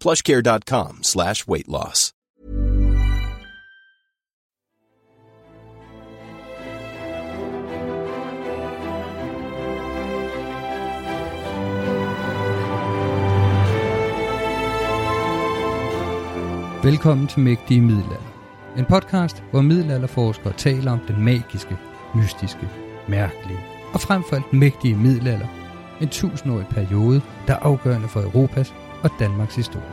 plushcare.com slash weight loss. Velkommen til Mægtige Middelalder. En podcast, hvor middelalderforskere taler om den magiske, mystiske, mærkelige og frem for alt mægtige middelalder. En tusindårig periode, der er afgørende for Europas og Danmarks historie.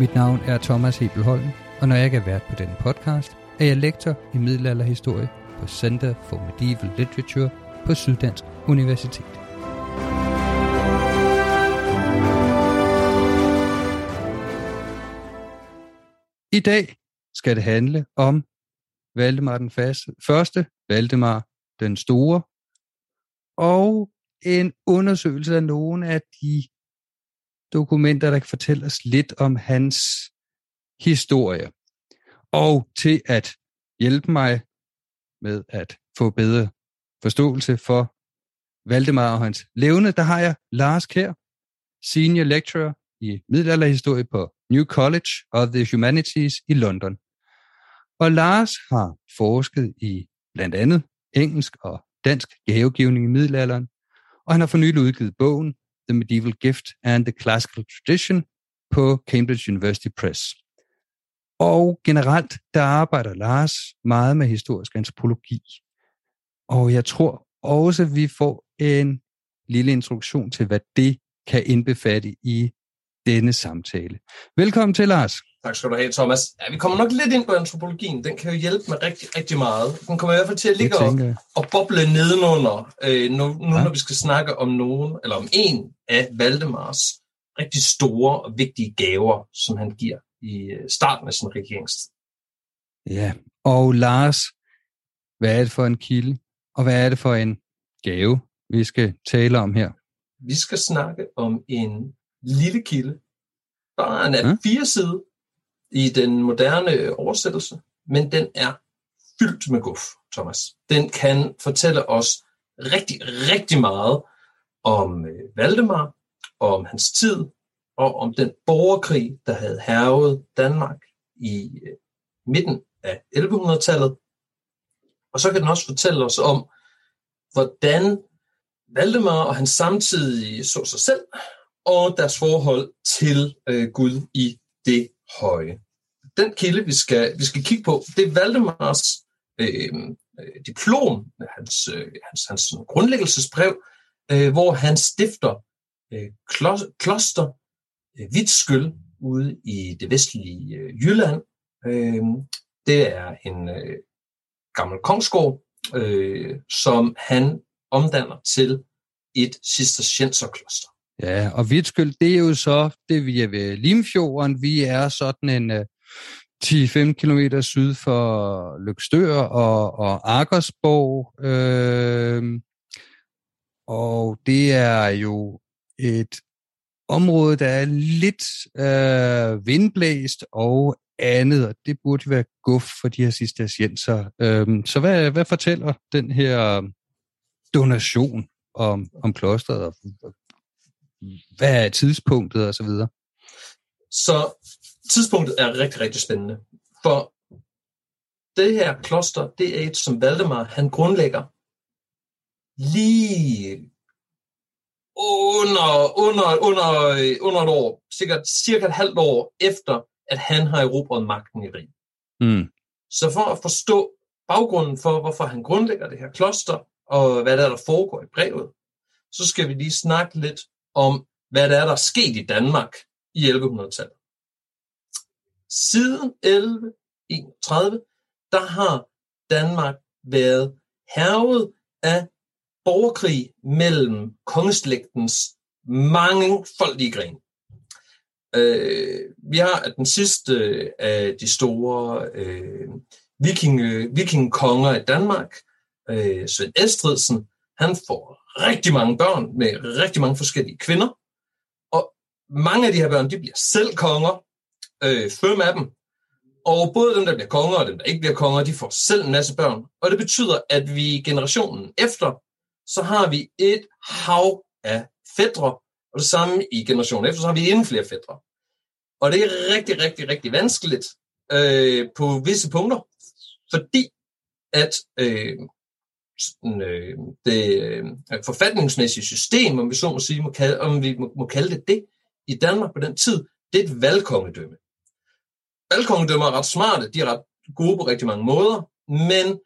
Mit navn er Thomas Hebelholm, og når jeg ikke er vært på denne podcast, er jeg lektor i middelalderhistorie på Center for Medieval Literature på Syddansk Universitet. I dag skal det handle om Valdemar den første, Valdemar den store, og en undersøgelse af nogle af de dokumenter, der kan fortælle os lidt om hans historie. Og til at hjælpe mig med at få bedre forståelse for Valdemar og hans levende, der har jeg Lars Kær, senior lecturer i middelalderhistorie på New College of the Humanities i London. Og Lars har forsket i blandt andet engelsk og dansk gavegivning i middelalderen, og han har for nylig udgivet bogen The Medieval Gift and the Classical Tradition på Cambridge University Press. Og generelt, der arbejder Lars meget med historisk antropologi. Og jeg tror også, at vi får en lille introduktion til, hvad det kan indbefatte i denne samtale. Velkommen til, Lars. Tak skal du have, Thomas. Ja, vi kommer nok lidt ind på antropologien. Den kan jo hjælpe mig rigtig, rigtig meget. Den kommer i hvert fald til at ligge og, og boble nedenunder, øh, nu, nu ja. når vi skal snakke om nogen, eller om en af Valdemars rigtig store og vigtige gaver, som han giver i øh, starten af sin regeringstid. Ja, og Lars, hvad er det for en kilde, og hvad er det for en gave, vi skal tale om her? Vi skal snakke om en lille kilde, bare en ja. fire side i den moderne øh, oversættelse, men den er fyldt med guf, Thomas. Den kan fortælle os rigtig, rigtig meget om øh, Valdemar, og om hans tid, og om den borgerkrig, der havde hervet Danmark i øh, midten af 1100-tallet. Og så kan den også fortælle os om, hvordan Valdemar og hans samtidige så sig selv, og deres forhold til øh, Gud i det høje. Den kilde, vi skal, vi skal kigge på, det er Valdemars øh, diplom, hans, øh, hans, hans grundlæggelsesbrev, øh, hvor han stifter øh, kloster øh, Vitskyl ude i det vestlige øh, Jylland. Øh, det er en øh, gammel kongsgård, øh, som han omdanner til et cistercienserkloster. Ja, og Vitskyld, det er jo så, det vi er ved Limfjorden. Vi er sådan en uh, øh, 10-15 km syd for Lykstør og, og Akersborg. Øh, og det er jo et område, der er lidt øh, vindblæst og andet, og det burde være guf for de her cistercienser. Øhm, så hvad, hvad fortæller den her øh, donation om, om klosteret, og hvad er tidspunktet og så videre? Så tidspunktet er rigtig, rigtig spændende, for det her kloster, det er et, som Valdemar, han grundlægger lige under, under, under, under et år, sikkert cirka et halvt år efter, at han har erobret magten i Rim. Mm. Så for at forstå baggrunden for, hvorfor han grundlægger det her kloster, og hvad der er, der foregår i brevet, så skal vi lige snakke lidt om, hvad der er, der er sket i Danmark i 1100-tallet. Siden 1131, der har Danmark været hervet af borgerkrig mellem kongeslægtens mange foldige gren. Øh, vi har den sidste øh, af de store øh, viking, øh, vikingkonger i Danmark, øh, Svend Estridsen, han får rigtig mange børn med rigtig mange forskellige kvinder, og mange af de her børn, de bliver selv konger, øh, fem af dem, og både dem, der bliver konger, og dem, der ikke bliver konger, de får selv en masse børn. Og det betyder, at vi generationen efter, så har vi et hav af fædre, og det samme i generationen efter, så har vi endnu flere fædre. Og det er rigtig, rigtig, rigtig vanskeligt øh, på visse punkter, fordi at øh, sådan, øh, det øh, forfatningsmæssige system, om vi så må sige, må kalde, om vi må, må kalde det det, i Danmark på den tid, det er et valgkongedømme. Valgkongedømmer er ret smarte, de er ret gode på rigtig mange måder, men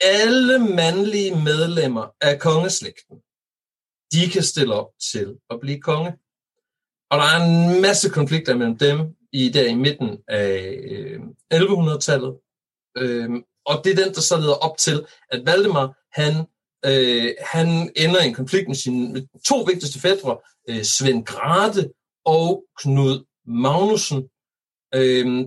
alle mandlige medlemmer af kongeslægten, de kan stille op til at blive konge. Og der er en masse konflikter mellem dem i der i midten af øh, 1100-tallet. Øh, og det er den, der så leder op til, at Valdemar, han, øh, han ender i en konflikt med sine to vigtigste fædre, øh, Svend Grate og Knud Magnussen. Øh,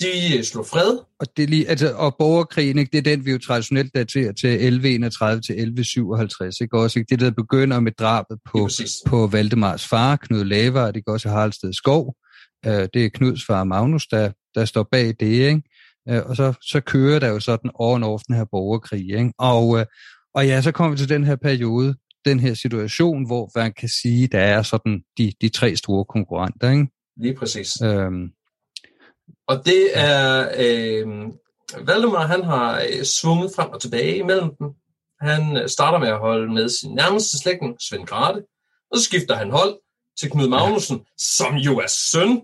de slår fred. Og, det lige, altså, og borgerkrigen, ikke, det er den, vi jo traditionelt daterer til 1131 til 1157. Ikke? Også, ikke? Det, der begynder med drabet på, på Valdemars far, Knud Laver, og det går også Haraldsted Skov. Uh, det er Knuds far Magnus, der, der står bag det. Ikke? Uh, og så, så kører der jo sådan oven over den her borgerkrig. Ikke? Og, uh, og ja, så kommer vi til den her periode, den her situation, hvor man kan sige, der er sådan de, de tre store konkurrenter. Ikke? Lige præcis. Øhm, og det er, øh, Valdemar han har øh, svunget frem og tilbage imellem dem. Han øh, starter med at holde med sin nærmeste slægtning, Svend Grate, og så skifter han hold til Knud Magnussen, som jo er søn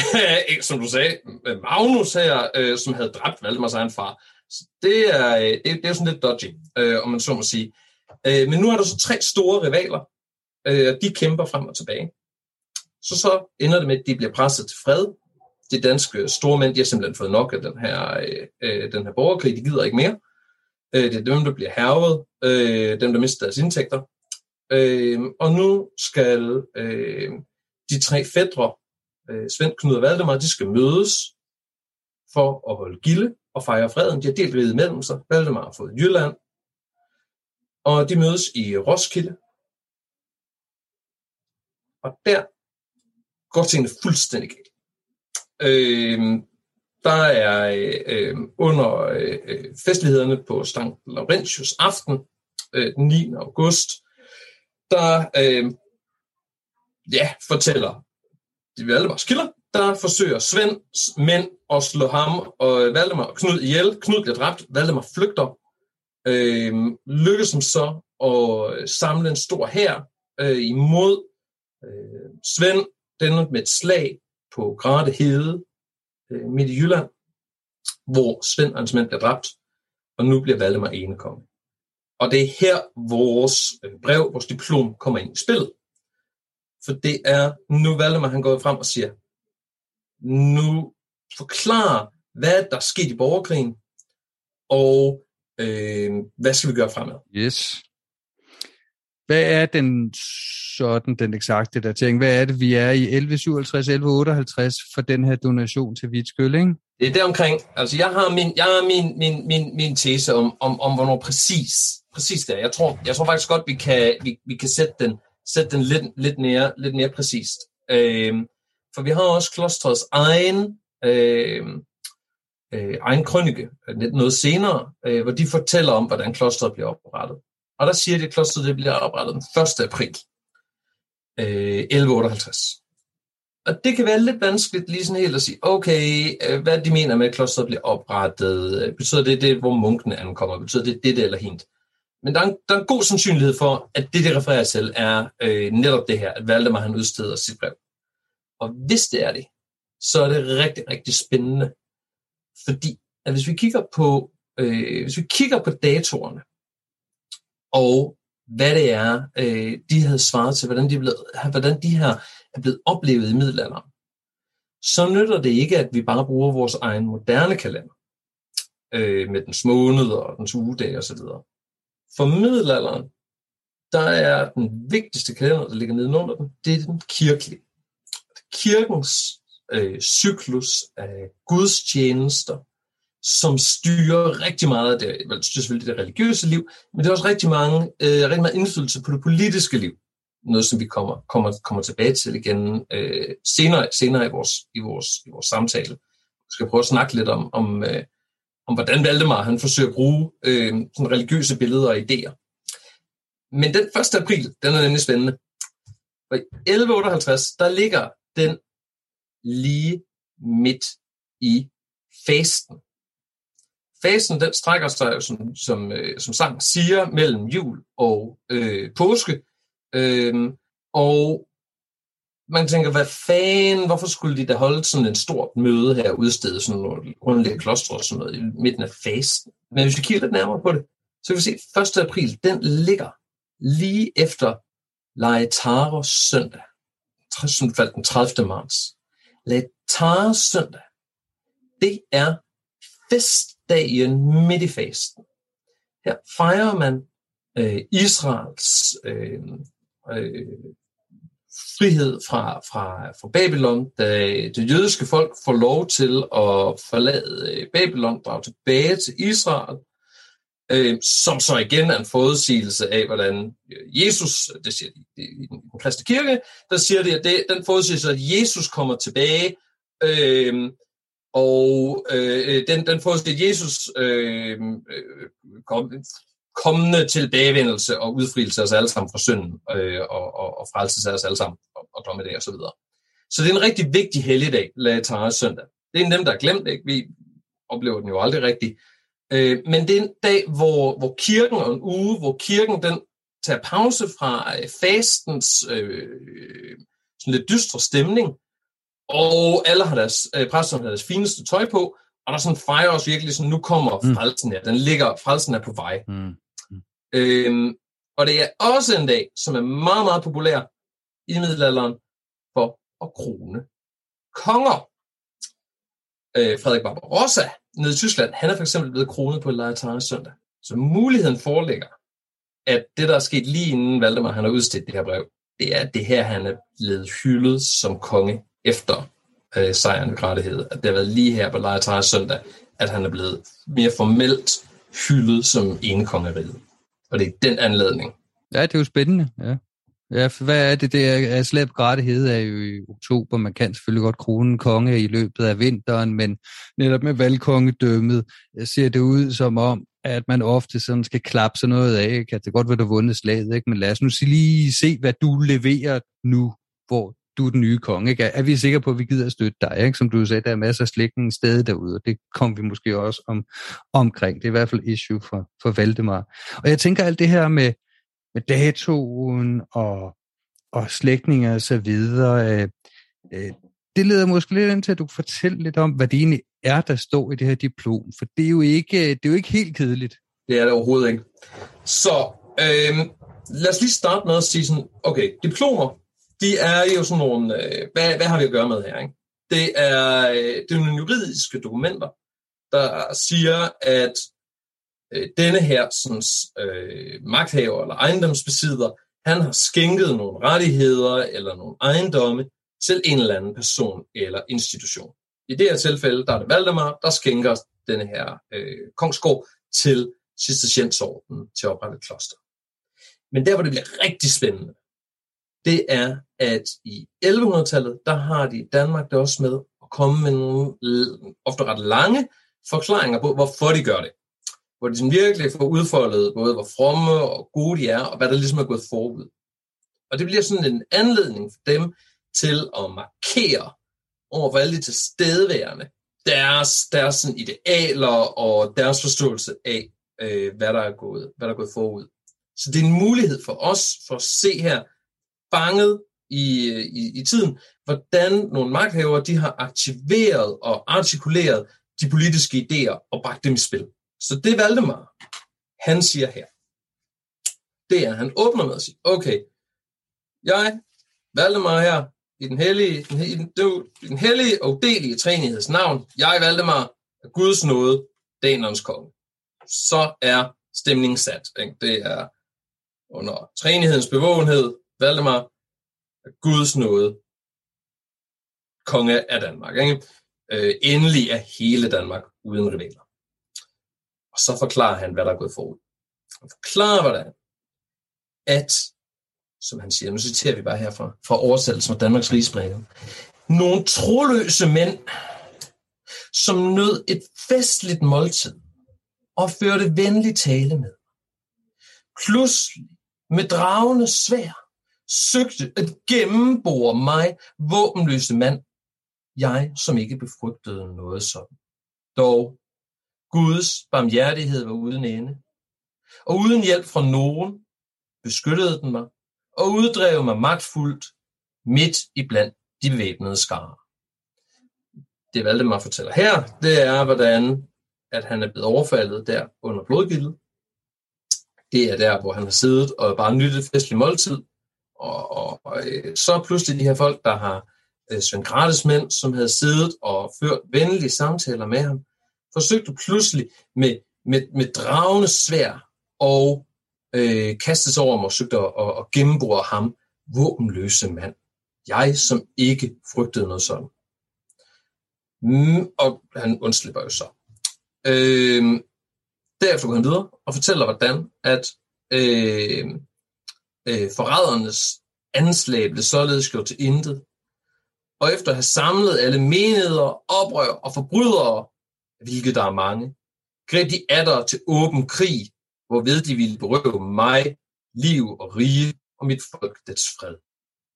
som du sagde, øh, Magnus her, øh, som havde dræbt Valdemars egen far. Så det er, øh, det, det er sådan lidt dodgy, øh, om man så må sige. Øh, men nu er der så tre store rivaler, øh, de kæmper frem og tilbage. Så så ender det med, at de bliver presset til fred, de danske store mænd, de har simpelthen fået nok af den her, øh, øh den her borgerkrig, de gider ikke mere. Øh, det er dem, der bliver hervet, øh, dem, der mister deres indtægter. Øh, og nu skal øh, de tre fædre, øh, Svend, Knud og Valdemar, de skal mødes for at holde gilde og fejre freden. De har delt riget mellem sig. Valdemar har fået Jylland, og de mødes i Roskilde. Og der går tingene fuldstændig galt. Øh, der er øh, under øh, festlighederne på St. Laurentius aften, øh, den 9. august, der øh, ja, fortæller de Valdemars kilder, der forsøger Svend mænd at slå ham og øh, Valdemar og Knud ihjel. Knud bliver dræbt, Valdemar flygter. Øh, lykkes som så at øh, samle en stor hær øh, imod øh, Svend, den med et slag på Grate Hede øh, midt i Jylland, hvor Svend og hans mænd bliver dræbt, og nu bliver Valdemar enekonge. Og det er her vores øh, brev, vores diplom kommer ind i spillet. For det er nu Valdemar, han går frem og siger, nu forklarer, hvad der er sket i borgerkrigen, og øh, hvad skal vi gøre fremad? Yes. Hvad er den sådan den eksakte datering? Hvad er det, vi er i 1157, 1158 for den her donation til ikke? Det er deromkring. Altså, jeg har min, jeg har min, min, min, min tese om, om, om, hvornår præcis, præcis det er. Jeg tror, jeg tror faktisk godt, vi kan, vi, vi kan sætte den, sætte den lidt, lidt, mere, lidt mere præcist. Øh, for vi har også klostrets egen øh, øh, egen krønike, øh, noget senere, øh, hvor de fortæller om, hvordan klostret bliver oprettet. Og der siger de, at klostret det bliver oprettet den 1. april øh, 1158. Og det kan være lidt vanskeligt lige sådan helt at sige, okay, øh, hvad de mener med, at klosteret bliver oprettet? Øh, betyder det det, hvor munkene ankommer? Betyder det det, det eller hint? Men der er, en, der er en god sandsynlighed for, at det, det refererer til, er øh, netop det her, at Valdemar han udsteder sit brev. Og hvis det er det, så er det rigtig, rigtig spændende. Fordi at hvis vi kigger på, øh, hvis vi kigger på datorerne, og hvad det er, øh, de havde svaret til, hvordan de, blevet, hvordan de her er blevet oplevet i middelalderen, så nytter det ikke, at vi bare bruger vores egen moderne kalender, øh, med dens måned og dens ugedag osv. For middelalderen, der er den vigtigste kalender, der ligger nedenunder den, det er den kirkelige. Kirkens øh, cyklus af gudstjenester, som styrer rigtig meget af det, vel, selvfølgelig det religiøse liv, men det er også rigtig, mange, øh, rigtig meget indflydelse på det politiske liv. Noget, som vi kommer, kommer, kommer tilbage til igen øh, senere, senere i, vores, i, vores, i vores samtale. Vi skal prøve at snakke lidt om, om, øh, om hvordan Valdemar han forsøger at bruge øh, sådan religiøse billeder og idéer. Men den 1. april, den er nemlig spændende. For i 1158, der ligger den lige midt i fasten. Fasten, den strækker sig, som, som, øh, som sang siger, mellem jul og øh, påske. Øh, og man tænker, hvad fanden, hvorfor skulle de da holde sådan en stort møde her udstedet, sådan nogle underlige klostre og sådan noget i midten af fasten. Men hvis vi kigger lidt nærmere på det, så kan vi se, at 1. april, den ligger lige efter Laetaros søndag. Som faldt den 30. marts. Laetaros søndag, det er festdagen midt i fasten. Her fejrer man øh, Israels øh, øh, frihed fra, fra, fra Babylon, da det jødiske folk får lov til at forlade øh, Babylon, drage tilbage til Israel, øh, som så igen er en forudsigelse af, hvordan øh, Jesus, det siger de i den kristne kirke, der siger de, at det, den forudsigelse, at Jesus kommer tilbage, øh, og øh, øh, den, den forudsigelse, at Jesus øh, øh kom, kommende tilbagevendelse og udfrielse af os alle sammen fra synden øh, og, og, og frelse af os alle sammen og, og dommedag og så videre. Så det er en rigtig vigtig helligdag, Laetares søndag. Det er en dem, der er glemt, ikke? Vi oplever den jo aldrig rigtigt. Øh, men det er en dag, hvor, hvor kirken og en uge, hvor kirken den tager pause fra øh, fastens øh, sådan lidt dystre stemning, og alle har deres, øh, præsterne har deres fineste tøj på, og der sådan fejrer os virkelig sådan, nu kommer mm. frelsen her. Den ligger, frelsen er på vej. Mm. Øhm, og det er også en dag, som er meget, meget populær i middelalderen for at krone konger. Øh, Frederik Barbarossa nede i Tyskland, han er for eksempel blevet kronet på Laetare søndag. Så muligheden foreligger, at det, der er sket lige inden Valdemar han har udstedt det her brev, det er det her, han er blevet hyldet som konge efter øh, sejren ved grædighed. At det har været lige her på Laetare søndag, at han er blevet mere formelt hyldet som en kongeriget. Og det er den anledning. Ja, det er jo spændende. Ja. Ja, for hvad er det? Det er, slæb gratighed er jo i oktober. Man kan selvfølgelig godt krone konge i løbet af vinteren, men netop med valgkongedømmet øh, ser det ud som om, at man ofte sådan skal klappe sådan noget af. Kan det godt være, du har vundet slaget, ikke? men lad os nu lige se, hvad du leverer nu, hvor du er den nye konge. Ikke? Er vi sikre på, at vi gider at støtte dig? Ikke? Som du sagde, der er masser af slægtninge stadig derude, og det kommer vi måske også om, omkring. Det er i hvert fald issue for, for Valdemar. Og jeg tænker alt det her med, med datoen og, og slægtninge og så videre, øh, øh, det leder måske lidt ind til, at du kan fortælle lidt om, hvad det egentlig er, der står i det her diplom. For det er jo ikke, øh, det er jo ikke helt kedeligt. Det er det overhovedet ikke. Så øh, lad os lige starte med at sige sådan, okay, diplomer, de er jo sådan nogle, øh, hvad, hvad har vi at gøre med her? Ikke? Det, er, øh, det er nogle juridiske dokumenter, der siger, at øh, denne her sådan, øh, magthaver eller ejendomsbesidder, han har skænket nogle rettigheder eller nogle ejendomme til en eller anden person eller institution. I det her tilfælde, der er det Valdemar, der skænker denne her øh, kongsgård til cisterciensorden til at oprette kloster. Men der, hvor det bliver rigtig spændende, det er, at i 1100-tallet, der har de Danmark det også med at komme med nogle ofte ret lange forklaringer på, hvorfor de gør det. Hvor de virkelig får udfoldet både, hvor fromme og gode de er, og hvad der ligesom er gået forud. Og det bliver sådan en anledning for dem til at markere over for alle de tilstedeværende deres, deres sådan idealer og deres forståelse af, øh, hvad, der er gået, hvad der er gået forud. Så det er en mulighed for os for at se her, fanget i, i, i tiden, hvordan nogle magthavere de har aktiveret og artikuleret de politiske idéer og bragt dem i spil. Så det Valdemar, han siger her, det er, han åbner med at sige, okay, jeg, Valdemar her, i den hellige, den, i den, i den hellige og delige treenigheds navn, jeg, Valdemar, er Guds nåde, danernes konge. Så er stemningen sat. Ikke? Det er under trænighedens bevågenhed, Valdemar er Guds nåde, konge af Danmark. Ikke? Øh, endelig er hele Danmark uden rivaler. Og så forklarer han, hvad der er gået forud. Han forklarer, hvordan at, som han siger, nu citerer vi bare herfra, fra oversættelsen af Danmarks Rigsbrev, nogle troløse mænd, som nød et festligt måltid og førte venlig tale med. Pludselig, med dragende svær, søgte at gennembore mig, våbenløse mand, jeg som ikke befrygtede noget sådan. Dog, Guds barmhjertighed var uden ende, og uden hjælp fra nogen beskyttede den mig og uddrev mig magtfuldt midt i blandt de bevæbnede skarer. Det Valdemar fortæller her, det er, hvordan at han er blevet overfaldet der under blodgildet. Det er der, hvor han har siddet og bare nyttet festlig måltid. Og, og, og øh, så pludselig de her folk, der har øh, Svend Gratis mænd, som havde siddet og ført venlige samtaler med ham, forsøgte pludselig med, med, med dragende svær og øh, kaste sig over ham og søgte at, at, at gennembore ham, våbenløse mand. Jeg, som ikke frygtede noget sådan. Mm, og han undslipper jo så. Øh, derefter går han videre og fortæller, hvordan at øh, øh, forrædernes anslag blev således gjort til intet, og efter at have samlet alle menigheder, oprør og forbrydere, hvilket der er mange, greb de atter til åben krig, hvorved de ville berøve mig, liv og rige og mit folk dets fred.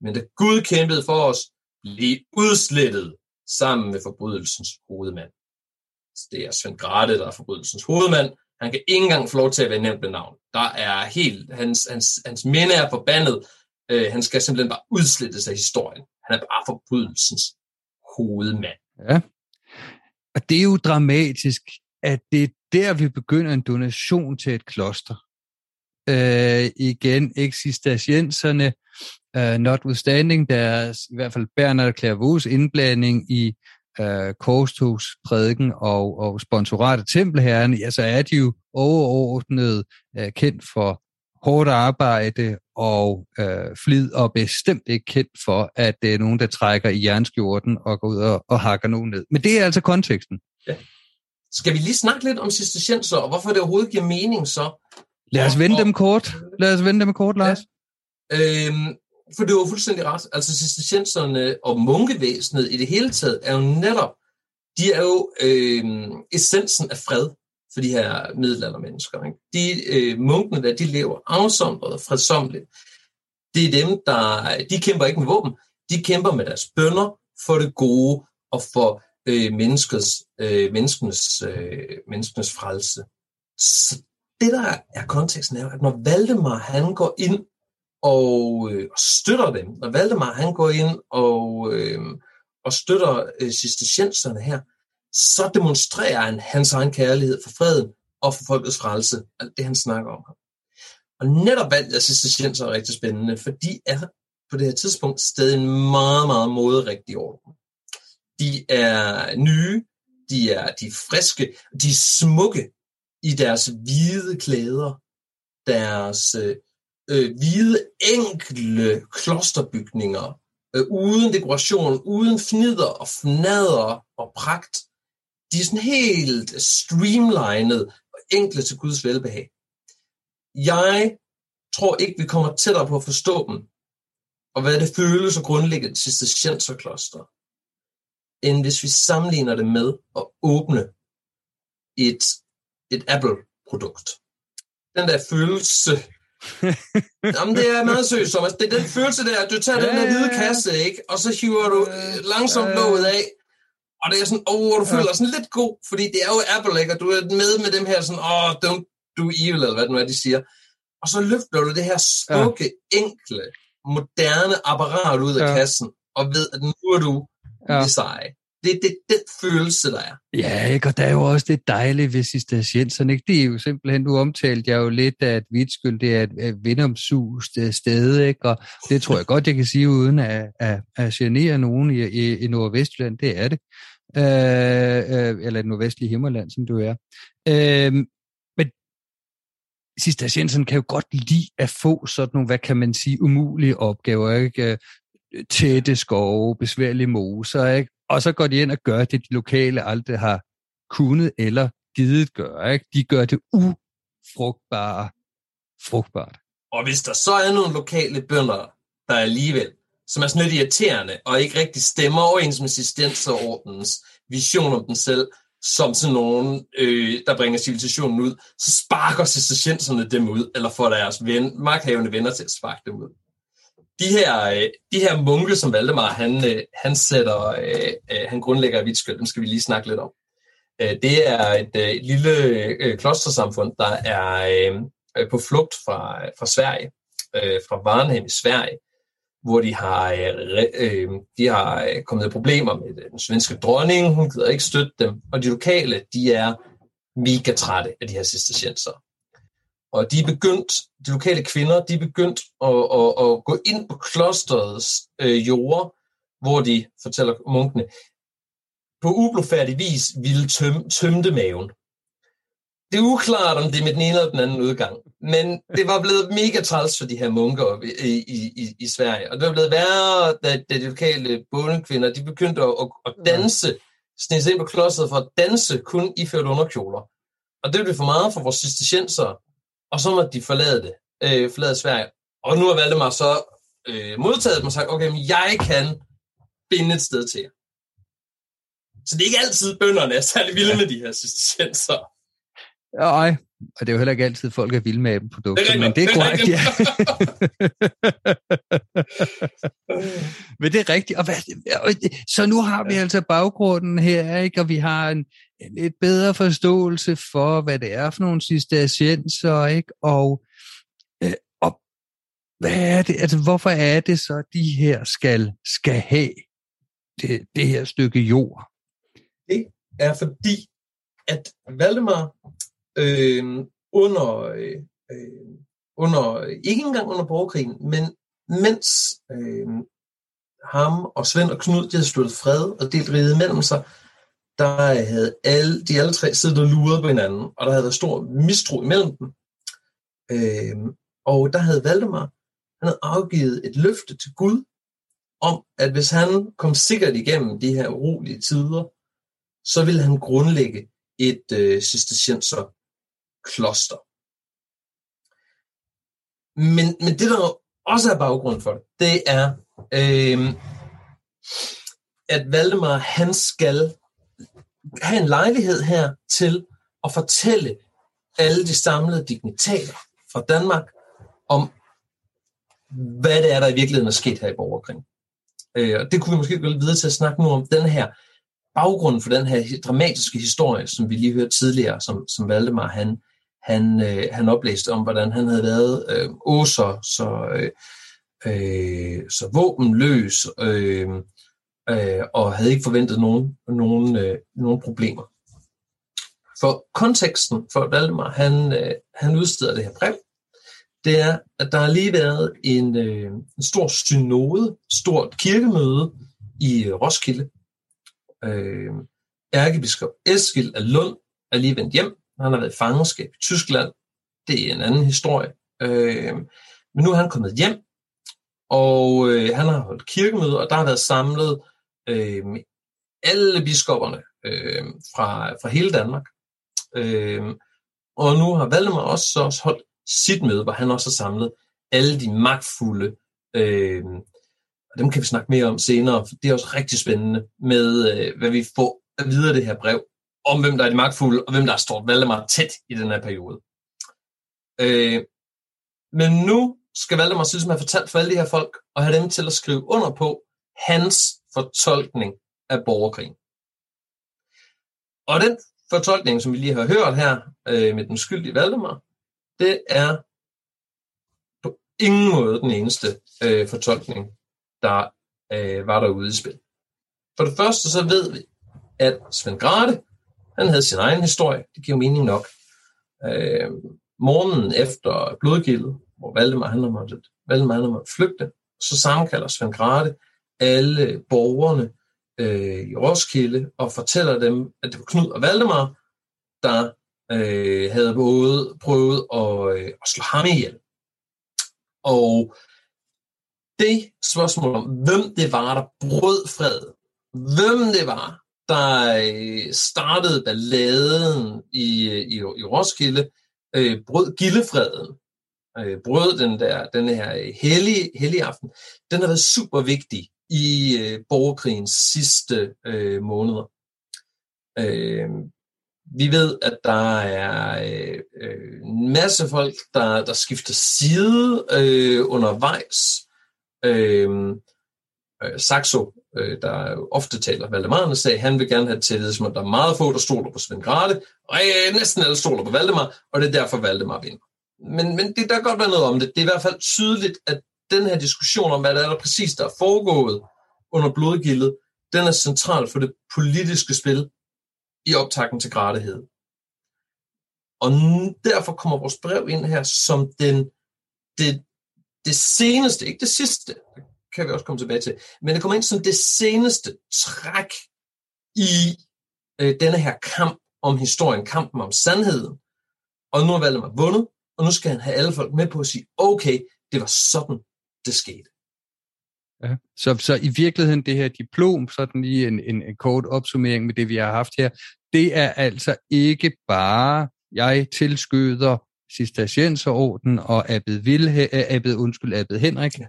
Men da Gud kæmpede for os, blev udslettet sammen med forbrydelsens hovedmand. Så det er Svend Grate, der er forbrydelsens hovedmand. Han kan ikke engang få lov til at være nævnt med navn. Der er helt, hans, hans, hans minde er forbandet. Øh, han skal simpelthen bare udslettes af historien. Han er bare forbrydelsens hovedmand. Ja. Og det er jo dramatisk, at det er der, vi begynder en donation til et kloster. Øh, igen, eksistensienserne, øh, notwithstanding deres, i hvert fald Bernard Clairvaux indblanding i uh, korstogsprædiken og, og sponsorat af tempelherren, ja, så er de jo overordnet uh, kendt for hårdt arbejde og øh, flid, og bestemt ikke kendt for, at det er nogen, der trækker i jernskjorten og går ud og, og hakker nogen ned. Men det er altså konteksten. Ja. Skal vi lige snakke lidt om cistercienser, og hvorfor det overhovedet giver mening så? Lad os vende dem kort. Lad os vende dem kort, Lars. Ja. Øhm, for det var fuldstændig ret. Altså cistercienserne og munkevæsenet i det hele taget er jo netop, de er jo øh, essensen af fred for de her middelaldermennesker. Ikke? De øh, munkene der, de lever afsondret og fredsomligt. Det er dem, der, de kæmper ikke med våben, de kæmper med deres bønder for det gode og for øh, menneskets, øh, menneskenes, øh, menneskenes frelse. Så det, der er konteksten, er at når Valdemar han går ind og, øh, støtter dem, når Valdemar han går ind og, øh, og støtter øh, cistercienserne her, så demonstrerer han hans egen kærlighed for freden og for folkets frelse, alt det han snakker om. Og netop valget af cistercienser er rigtig spændende, for de er på det her tidspunkt stadig en meget, meget moderigtig orden. De er nye, de er, de er friske, de er smukke i deres hvide klæder, deres øh, øh, hvide, enkle klosterbygninger, øh, uden dekoration, uden fnider og fnader og pragt. De er sådan helt streamlined og enkle til Guds velbehag. Jeg tror ikke, vi kommer tættere på at forstå dem, og hvad det føles at grundlægge et cistercienserkloster, end hvis vi sammenligner det med at åbne et, et Apple-produkt. Den der følelse, Jamen, det er meget seriøst, Thomas. Det er den følelse der, at du tager ja, den der hvide kasse, ikke? Og så hiver du langsomt låget af, og det er sådan, åh, oh, du føler dig sådan lidt god, fordi det er jo Apple, ikke? Og du er med med dem her sådan, åh, oh, don't do evil, eller hvad det nu er, de siger. Og så løfter du det her smukke, ja. enkle, moderne apparat ud af ja. kassen, og ved, at nu er du ja. det seje. Det er det, den følelse, der er. Ja, ikke? og der er jo også det dejlige ved Cistercienserne. Ikke? Det er jo simpelthen, nu omtalte jeg jo lidt, at Vitskyld, det er et vindomsust sted, ikke? og det tror jeg godt, jeg kan sige, uden at, at, at genere nogen i, i, i Nordvestjylland, det er det. Øh, øh, eller et nordvestlige Himmerland, som du er. Øh, men Cistercienserne kan jo godt lide at få sådan nogle, hvad kan man sige, umulige opgaver, ikke? Øh, tætte skove, besværlige moser, ikke? Og så går de ind og gør det, de lokale aldrig har kunnet eller givet gøre. Ikke? De gør det ufrugtbare frugtbart. Og hvis der så er nogle lokale bønder, der alligevel, som er sådan lidt irriterende, og ikke rigtig stemmer overens med assistensordens vision om den selv, som sådan nogen, øh, der bringer civilisationen ud, så sparker assistenserne dem ud, eller får deres ven, magthavende venner til at sparke dem ud de her, øh, de her munke, som Valdemar han, øh, han sætter, øh, han grundlægger i Vitskøl, dem skal vi lige snakke lidt om. Det er et, et lille klostersamfund, der er på flugt fra, fra Sverige, fra Varnhem i Sverige, hvor de har, de har kommet i problemer med den svenske dronning, hun gider ikke støtte dem, og de lokale, de er mega trætte af de her cistercienser. Og de er begyndt, de lokale kvinder, de er begyndt at, at, at gå ind på klosterets øh, jorder, hvor de, fortæller munkene, på ublufærdig vis ville tøm, tømte maven. Det er uklart, om det er med den ene eller den anden udgang, men det var blevet mega træls for de her munker i, i, i, i Sverige. Og det var blevet værre, da, da de lokale bondekvinder, de begyndte at, at danse, snige sig ind på klosteret for at danse kun iført underkjoler. Og det blev for meget for vores cistercienser, og så måtte de forlade det, øh, forlade Sverige. Og nu har Valdemar så øh, modtaget dem og sagt, okay, men jeg kan binde et sted til jer. Så det er ikke altid bønderne er særlig vilde med de her cistercienser. Nej, og det er jo heller ikke altid, folk er vilde med dem produkter, men det er korrekt, ja. men det er rigtigt. Og hvad, så nu har vi altså baggrunden her, ikke? og vi har en, en lidt bedre forståelse for, hvad det er for nogle cistercienser, ikke? Og, øh, og hvad er det, altså hvorfor er det så, de her skal, skal have det, det her stykke jord? Det er fordi, at Valdemar Øhm, øh, under, øh, under, ikke engang under borgerkrigen, men mens øh, ham og Svend og Knud, de havde sluttet fred og delt riget mellem sig, der øh, havde alle, de alle tre siddet og luret på hinanden, og der havde været stor mistro imellem dem. Øh, og der havde Valdemar, han havde afgivet et løfte til Gud, om at hvis han kom sikkert igennem de her urolige tider, så ville han grundlægge et øh, cistercienser kloster. Men, men det, der også er baggrund for det, det er, øh, at Valdemar, han skal have en lejlighed her til at fortælle alle de samlede dignitater fra Danmark om, hvad det er, der i virkeligheden er sket her i borgerkring. Øh, og det kunne vi måske gå lidt videre til at snakke nu om den her baggrund for den her dramatiske historie, som vi lige hørte tidligere, som, som Valdemar han, han, øh, han oplæste om, hvordan han havde været øh, åser, så, øh, øh, så våbenløs, øh, øh, og havde ikke forventet nogen, nogen, øh, nogen problemer. For konteksten for Valdemar, han, øh, han udsteder det her brev, det er, at der har lige været en, øh, en stor synode, stort kirkemøde i øh, Roskilde. Øh, ærkebiskop Eskil af Lund er lige vendt hjem han har været i fangenskab i Tyskland. Det er en anden historie. Øh, men nu er han kommet hjem, og øh, han har holdt kirkemøde, og der har været samlet øh, alle biskopperne øh, fra, fra hele Danmark. Øh, og nu har Valdemar også, så også holdt sit møde, hvor han også har samlet alle de magtfulde øh, og dem kan vi snakke mere om senere, for det er også rigtig spændende med, øh, hvad vi får videre det her brev, om hvem der er de magtfulde, og hvem der har stort Valdemar tæt i den her periode. Øh, men nu skal Valdemar Sysselsen have fortalt for alle de her folk, og have dem til at skrive under på hans fortolkning af borgerkrigen. Og den fortolkning, som vi lige har hørt her øh, med den skyldige Valdemar, det er på ingen måde den eneste øh, fortolkning, der øh, var derude i spil. For det første så ved vi, at Svend Grade, han havde sin egen historie. Det giver mening nok. Øh, morgenen efter blodgildet, hvor Valdemar han har måttet, Valdemar han har måttet flygte, så sammenkalder Svend Grade alle borgerne øh, i Roskilde og fortæller dem, at det var Knud og Valdemar, der øh, havde både prøvet at, øh, at slå ham ihjel. Og det spørgsmål om, hvem det var, der brød fred, hvem det var, der øh, startede balladen i, øh, i, i Roskilde, øh, brød gildefreden, øh, brød den der den her øh, hellige, hellige aften, den har været super vigtig i øh, borgerkrigens sidste øh, måneder. Øh, vi ved, at der er øh, øh, en masse folk, der, der skifter side øh, undervejs. Øh, øh, Saxo, øh, der ofte taler Valdemarerne sag, han vil gerne have til som at der er meget få, der stoler på Svend Grate, og øh, næsten alle stoler på Valdemar, og det er derfor Valdemar vinder. Men, men det, der kan godt være noget om det. Det er i hvert fald tydeligt, at den her diskussion om, hvad der er der præcis der er foregået under blodgildet, den er central for det politiske spil i optakten til gradighed. Og derfor kommer vores brev ind her som den, det, det seneste, ikke det sidste, kan vi også komme tilbage til, men det kommer ind som det seneste træk i øh, denne her kamp om historien, kampen om sandheden. Og nu har Valdemar vundet, og nu skal han have alle folk med på at sige, okay, det var sådan, det skete. Ja. Så, så i virkeligheden det her diplom, sådan lige en, en, en kort opsummering med det, vi har haft her, det er altså ikke bare, jeg tilskyder Cistercienserorden og Abbed, Vilhe, Abbed, undskyld, Abbed Henrik, ja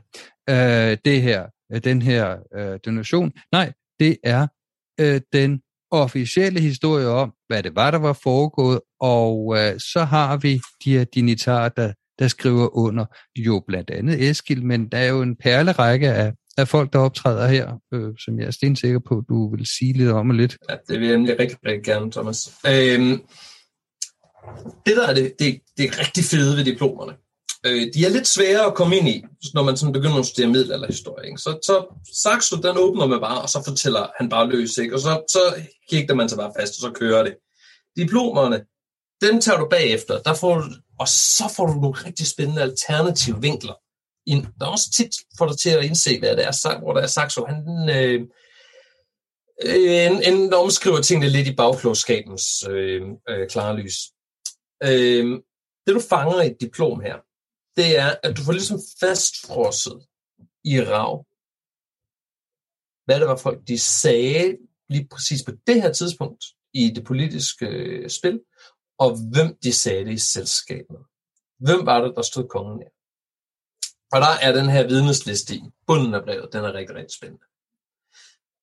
øh, det her, øh, den her øh, donation. Nej, det er øh, den officielle historie om, hvad det var, der var foregået, og øh, så har vi de her dignitarer, der, der skriver under, jo blandt andet Eskild, men der er jo en perlerække af, af folk, der optræder her, øh, som jeg er stensikker på, du vil sige lidt om og lidt. Ja, det vil jeg nemlig rigtig, rigtig gerne, Thomas. Øhm, det, der er det, det, det er rigtig fede ved diplomerne, øh, de er lidt svære at komme ind i, når man sådan begynder at studere middelalderhistorie. Ikke? Så, så Saxo, den åbner man bare, og så fortæller han bare løs, ikke? og så, så kigger man sig bare fast, og så kører det. Diplomerne, dem tager du bagefter, der får du, og så får du nogle rigtig spændende alternative vinkler. In, der er også tit for dig til at indse, hvad det er, hvor der er Saxo. Han, øh, øh en, en omskriver tingene lidt i bagklogskabens øh, øh, klare lys. Øh, det du fanger i et diplom her, det er, at du får ligesom fastfrosset i rav, hvad det var folk, de sagde lige præcis på det her tidspunkt i det politiske øh, spil, og hvem de sagde det i selskabet. Hvem var det, der stod kongen her? Og der er den her vidnesliste i bunden af brevet, den er rigtig, rigtig spændende.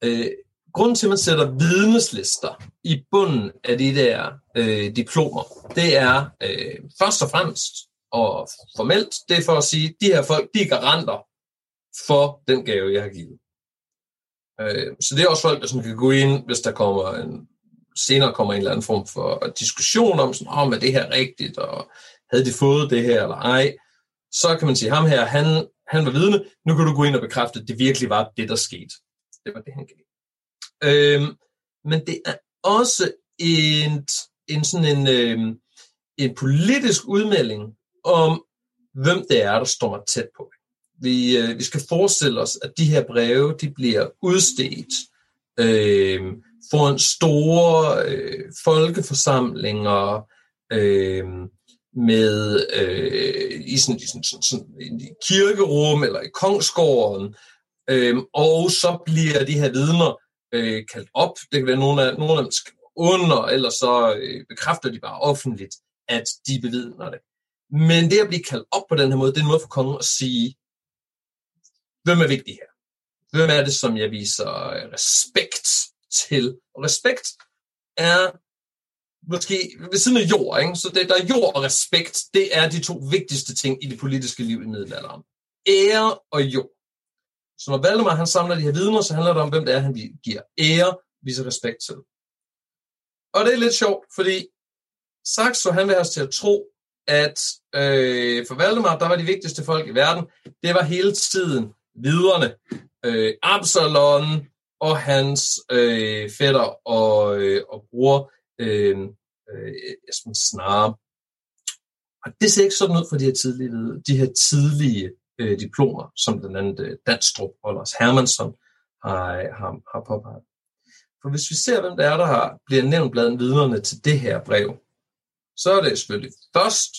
Øh, grunden til, at man sætter vidneslister i bunden af de der øh, diplomer, det er øh, først og fremmest og formelt, det er for at sige, at de her folk, de er garanter for den gave, jeg har givet. Øh, så det er også folk, der sådan kan gå ind, hvis der kommer en, senere kommer en eller anden form for diskussion om, sådan, om er det her rigtigt, og havde de fået det her eller ej, så kan man sige, ham her, han, han var vidne, nu kan du gå ind og bekræfte, at det virkelig var det, der skete. Det var det, han gav. Øhm, men det er også en, en sådan en, øhm, en politisk udmelding om, hvem det er, der står mig tæt på. Vi, øh, vi skal forestille os, at de her breve de bliver udstedt øh, foran store øh, folkeforsamlinger øh, med øh, i sådan, i sådan, sådan, sådan i kirkerum eller i kongsgården, øh, og så bliver de her vidner øh, kaldt op. Det kan være nogle af, nogle af dem under, eller så øh, bekræfter de bare offentligt, at de bevidner det. Men det at blive kaldt op på den her måde, det er en måde for kongen at sige, hvem er vigtig her? Hvem er det, som jeg viser øh, respekt til? Og respekt er måske ved siden af jord, ikke? så det, der er jord og respekt, det er de to vigtigste ting i det politiske liv i middelalderen. Ære og jord. Så når Valdemar han samler de her vidner, så handler det om, hvem det er, han giver ære, viser respekt til. Og det er lidt sjovt, fordi Saxo han vil have os til at tro, at øh, for Valdemar, der var de vigtigste folk i verden, det var hele tiden viderne. Øh, Absalon og hans øh, fætter og, øh, og bror øh, øh, Esben Snare. Og det ser ikke sådan ud for de her tidlige, de her tidlige øh, diplomer, som den anden øh, Danstrup og Lars Hermansson har, har, har påpeget. For hvis vi ser, hvem der er, der har, bliver nævnt blandt vidnerne til det her brev, så er det selvfølgelig først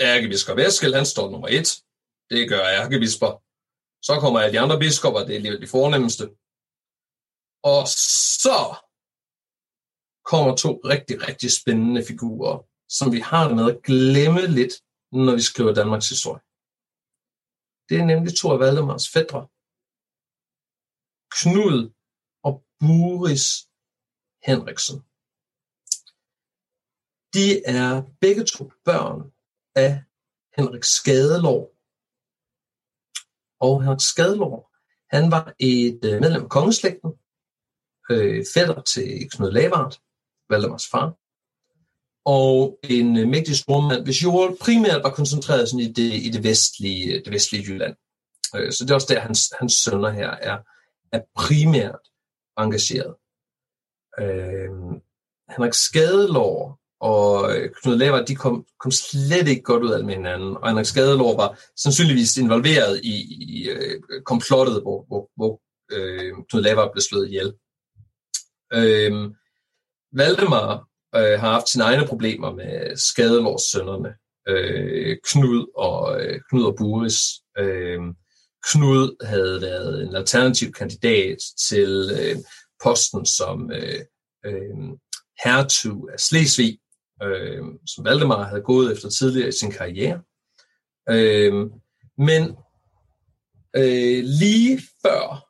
ærkebiskop Eskild, han står nummer et. Det gør ærkebisper. Så kommer alle de andre biskopper, det er lige de fornemmeste. Og så kommer to rigtig, rigtig spændende figurer, som vi har med at glemme lidt, når vi skriver Danmarks historie. Det er nemlig to af Valdemars fædre. Knud og Buris Henriksen. De er begge to børn af Henrik Skadelår. Og Henrik Skadelår, han var et øh, medlem af kongeslægten, øh, fætter til Knud Lavard, Valdemars far, og en øh, mægtig stormand, hvis jord primært var koncentreret sådan i, det, i det, vestlige, øh, det vestlige Jylland. Øh, så det er også der, hans, hans sønner her er, er primært engageret. Øh, Henrik Skadelår og øh, Knud Laver, de kom, kom slet ikke godt ud af med hinanden, og Henrik Skadelår var sandsynligvis involveret i, i uh, komplottet, hvor, hvor, hvor øh, Knud Laver blev slået ihjel. Øh, Valdemar øh, har haft sine egne problemer med skadelårssønderne, øh, Knud og øh, Knud og Boris. Øh, Knud havde været en alternativ kandidat til øh, posten som øh, øh, hertug af Slesvig, øh, som Valdemar havde gået efter tidligere i sin karriere. Øh, men øh, lige før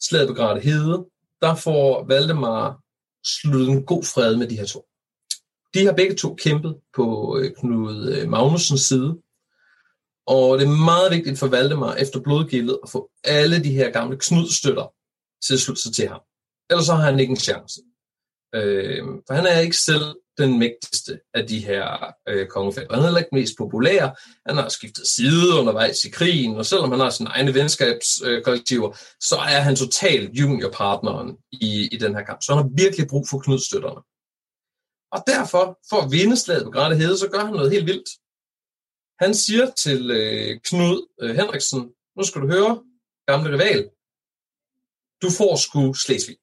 slaget på Grate Hede, der får Valdemar sluttet en god fred med de her to. De har begge to kæmpet på øh, Knud øh, Magnusens side, og det er meget vigtigt for Valdemar efter blodgildet at få alle de her gamle knudstøtter til at slutte sig til ham. Ellers så har han ikke en chance. Øh, for han er ikke selv den mægtigste af de her øh, kongefædre. Han er heller ikke mest populær. Han har skiftet side undervejs i krigen, og selvom han har sine egne venskabskollektiver, øh, så er han totalt juniorpartneren i, i den her kamp. Så han har virkelig brug for knudstøtterne. Og derfor, for at vinde slaget på Grate Hede, så gør han noget helt vildt. Han siger til øh, Knud øh, Henriksen, nu skal du høre, gamle rival, du får sgu Slesvig.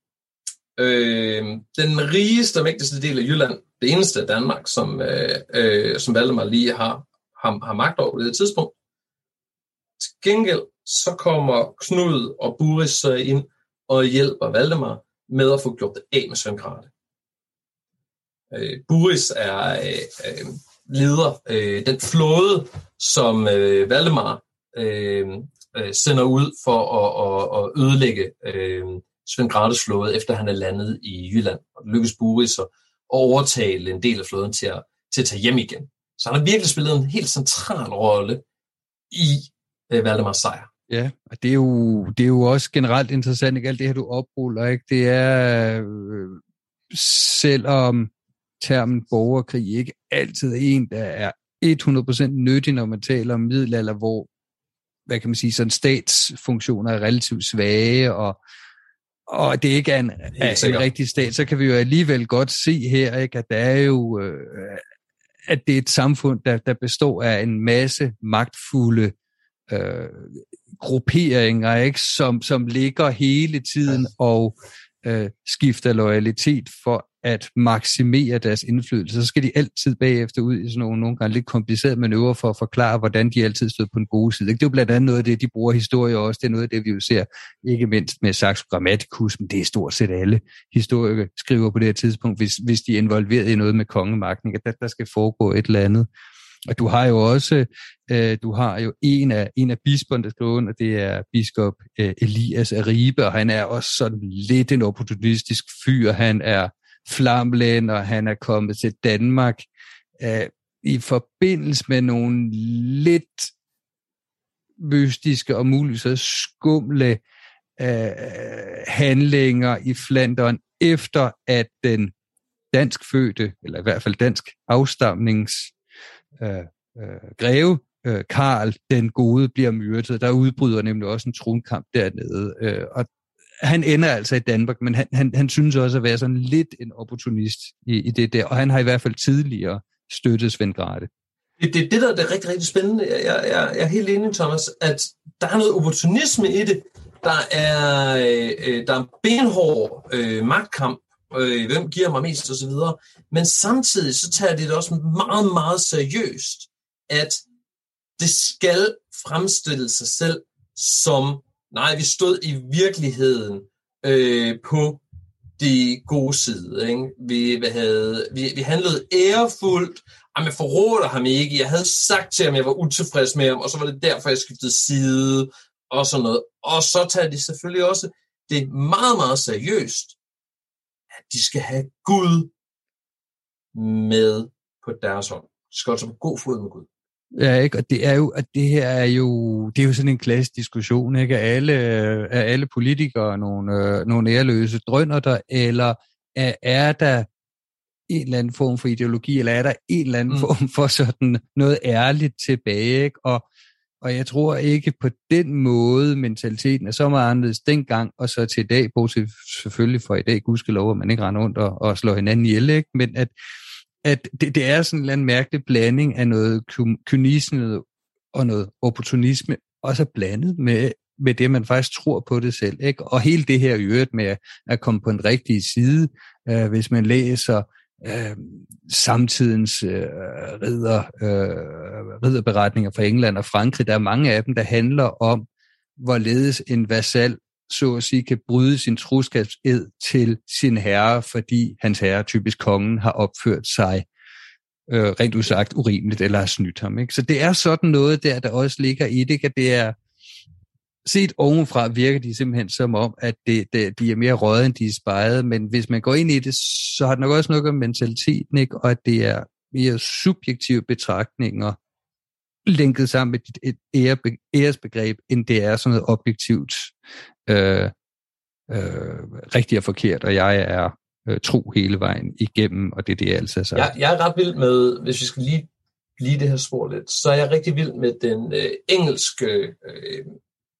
Øh, den rigeste og vigtigste del af Jylland, det eneste Danmark, som, øh, øh, som Valdemar lige har, har, har magt over på det tidspunkt. Til gengæld så kommer Knud og Buris så ind og hjælper Valdemar med at få gjort det af med Svend Grate. Øh, Buris er øh, øh, leder øh, den flåde, som øh, Valdemar øh, øh, sender ud for at, at, at ødelægge øh, Svend Grates flåde, efter han er landet i Jylland. Og det lykkes Buris at overtale en del af flåden til at, til at tage hjem igen. Så han har virkelig spillet en helt central rolle i øh, Valdemars sejr. Ja, og det er, jo, det er jo også generelt interessant, ikke? Alt det her, du opruller, ikke? Det er, øh, selvom termen borgerkrig ikke altid er en, der er 100% nyttig, når man taler om middelalder, hvor hvad kan man sige, sådan statsfunktioner er relativt svage, og og det ikke er en, er en rigtig stat, så kan vi jo alligevel godt se her, ikke, at der er jo, øh, at det er et samfund, der, der består af en masse magtfulde øh, grupperinger, ikke, som, som ligger hele tiden og øh, skifter loyalitet for at maksimere deres indflydelse, så skal de altid bagefter ud i sådan nogle, nogle gange lidt komplicerede manøvrer for at forklare, hvordan de altid stod på den gode side. Det er jo blandt andet noget af det, de bruger historie også. Det er noget af det, vi jo ser ikke mindst med Saxo Grammaticus, men det er stort set alle historikere skriver på det her tidspunkt, hvis, hvis de er involveret i noget med kongemagten, at der, der skal foregå et eller andet. Og du har jo også, øh, du har jo en af, en af bisperne, der skriver under, det er biskop øh, Elias Aribe, og han er også sådan lidt en opportunistisk fyr. Han er flamlænd, og han er kommet til Danmark øh, i forbindelse med nogle lidt mystiske og muligvis skumle øh, handlinger i Flandern, efter at den danskfødte, eller i hvert fald dansk afstamnings øh, øh, greve, øh, Karl den gode, bliver myrdet. Der udbryder nemlig også en tronkamp dernede. Øh, og han ender altså i Danmark, men han, han, han synes også at være sådan lidt en opportunist i, i det der, og han har i hvert fald tidligere støttet Svend Grate. Det, det, det der er rigtig, rigtig spændende. Jeg, jeg, jeg er helt enig, Thomas, at der er noget opportunisme i det. Der er, øh, øh der er en benhård øh, magtkamp, øh, hvem giver mig mest osv. Men samtidig så tager det det også meget, meget seriøst, at det skal fremstille sig selv som, nej, vi stod i virkeligheden øh, på de gode side. Ikke? Vi, vi, havde, vi, vi handlede ærefuldt, Jamen, forråder ham ikke. Jeg havde sagt til ham, at jeg var utilfreds med ham, og så var det derfor, jeg skiftede side, og sådan noget. Og så tager de selvfølgelig også det meget, meget seriøst, at de skal have Gud med på deres hånd. De skal også på god fod med Gud. Ja, ikke? og det er jo, at det her er jo, det er jo sådan en klassisk diskussion, ikke? Er alle, er alle politikere nogle, øh, nogle ærløse drønner der, eller er, er der en eller anden form for ideologi, eller er der en eller anden mm. form for sådan noget ærligt tilbage, ikke? Og, og jeg tror ikke på den måde, mentaliteten er så meget anderledes dengang, og så til i dag, bortset selvfølgelig for i dag, gudskelov, at man ikke render rundt og, og slår hinanden ihjel, ikke? men at, at det, det er sådan en eller anden mærkelig blanding af noget kynisme og noget opportunisme, også blandet med, med det, man faktisk tror på det selv. Ikke? Og hele det her i øvrigt med at komme på en rigtig side, øh, hvis man læser øh, samtidens øh, ridder, øh, ridderberetninger fra England og Frankrig, der er mange af dem, der handler om, hvorledes en vasal så at sige, kan bryde sin troskabsed til sin herre, fordi hans herre, typisk kongen, har opført sig øh, rent udsagt urimeligt eller har snydt ham. Ikke? Så det er sådan noget der, der også ligger i det, at det er set ovenfra virker de simpelthen som om, at det, det, de er mere røde, end de er spejet, men hvis man går ind i det, så har det nok også noget om mentaliteten, ikke? og at det er mere subjektive betragtninger, linket sammen med et, et æresbegreb, end det er sådan noget objektivt øh, øh, rigtigt og forkert, og jeg er øh, tro hele vejen igennem, og det er det, jeg altid har sagt. Jeg, jeg er ret vild med, hvis vi skal lige blive det her spor lidt, så er jeg rigtig vild med den øh, engelske øh,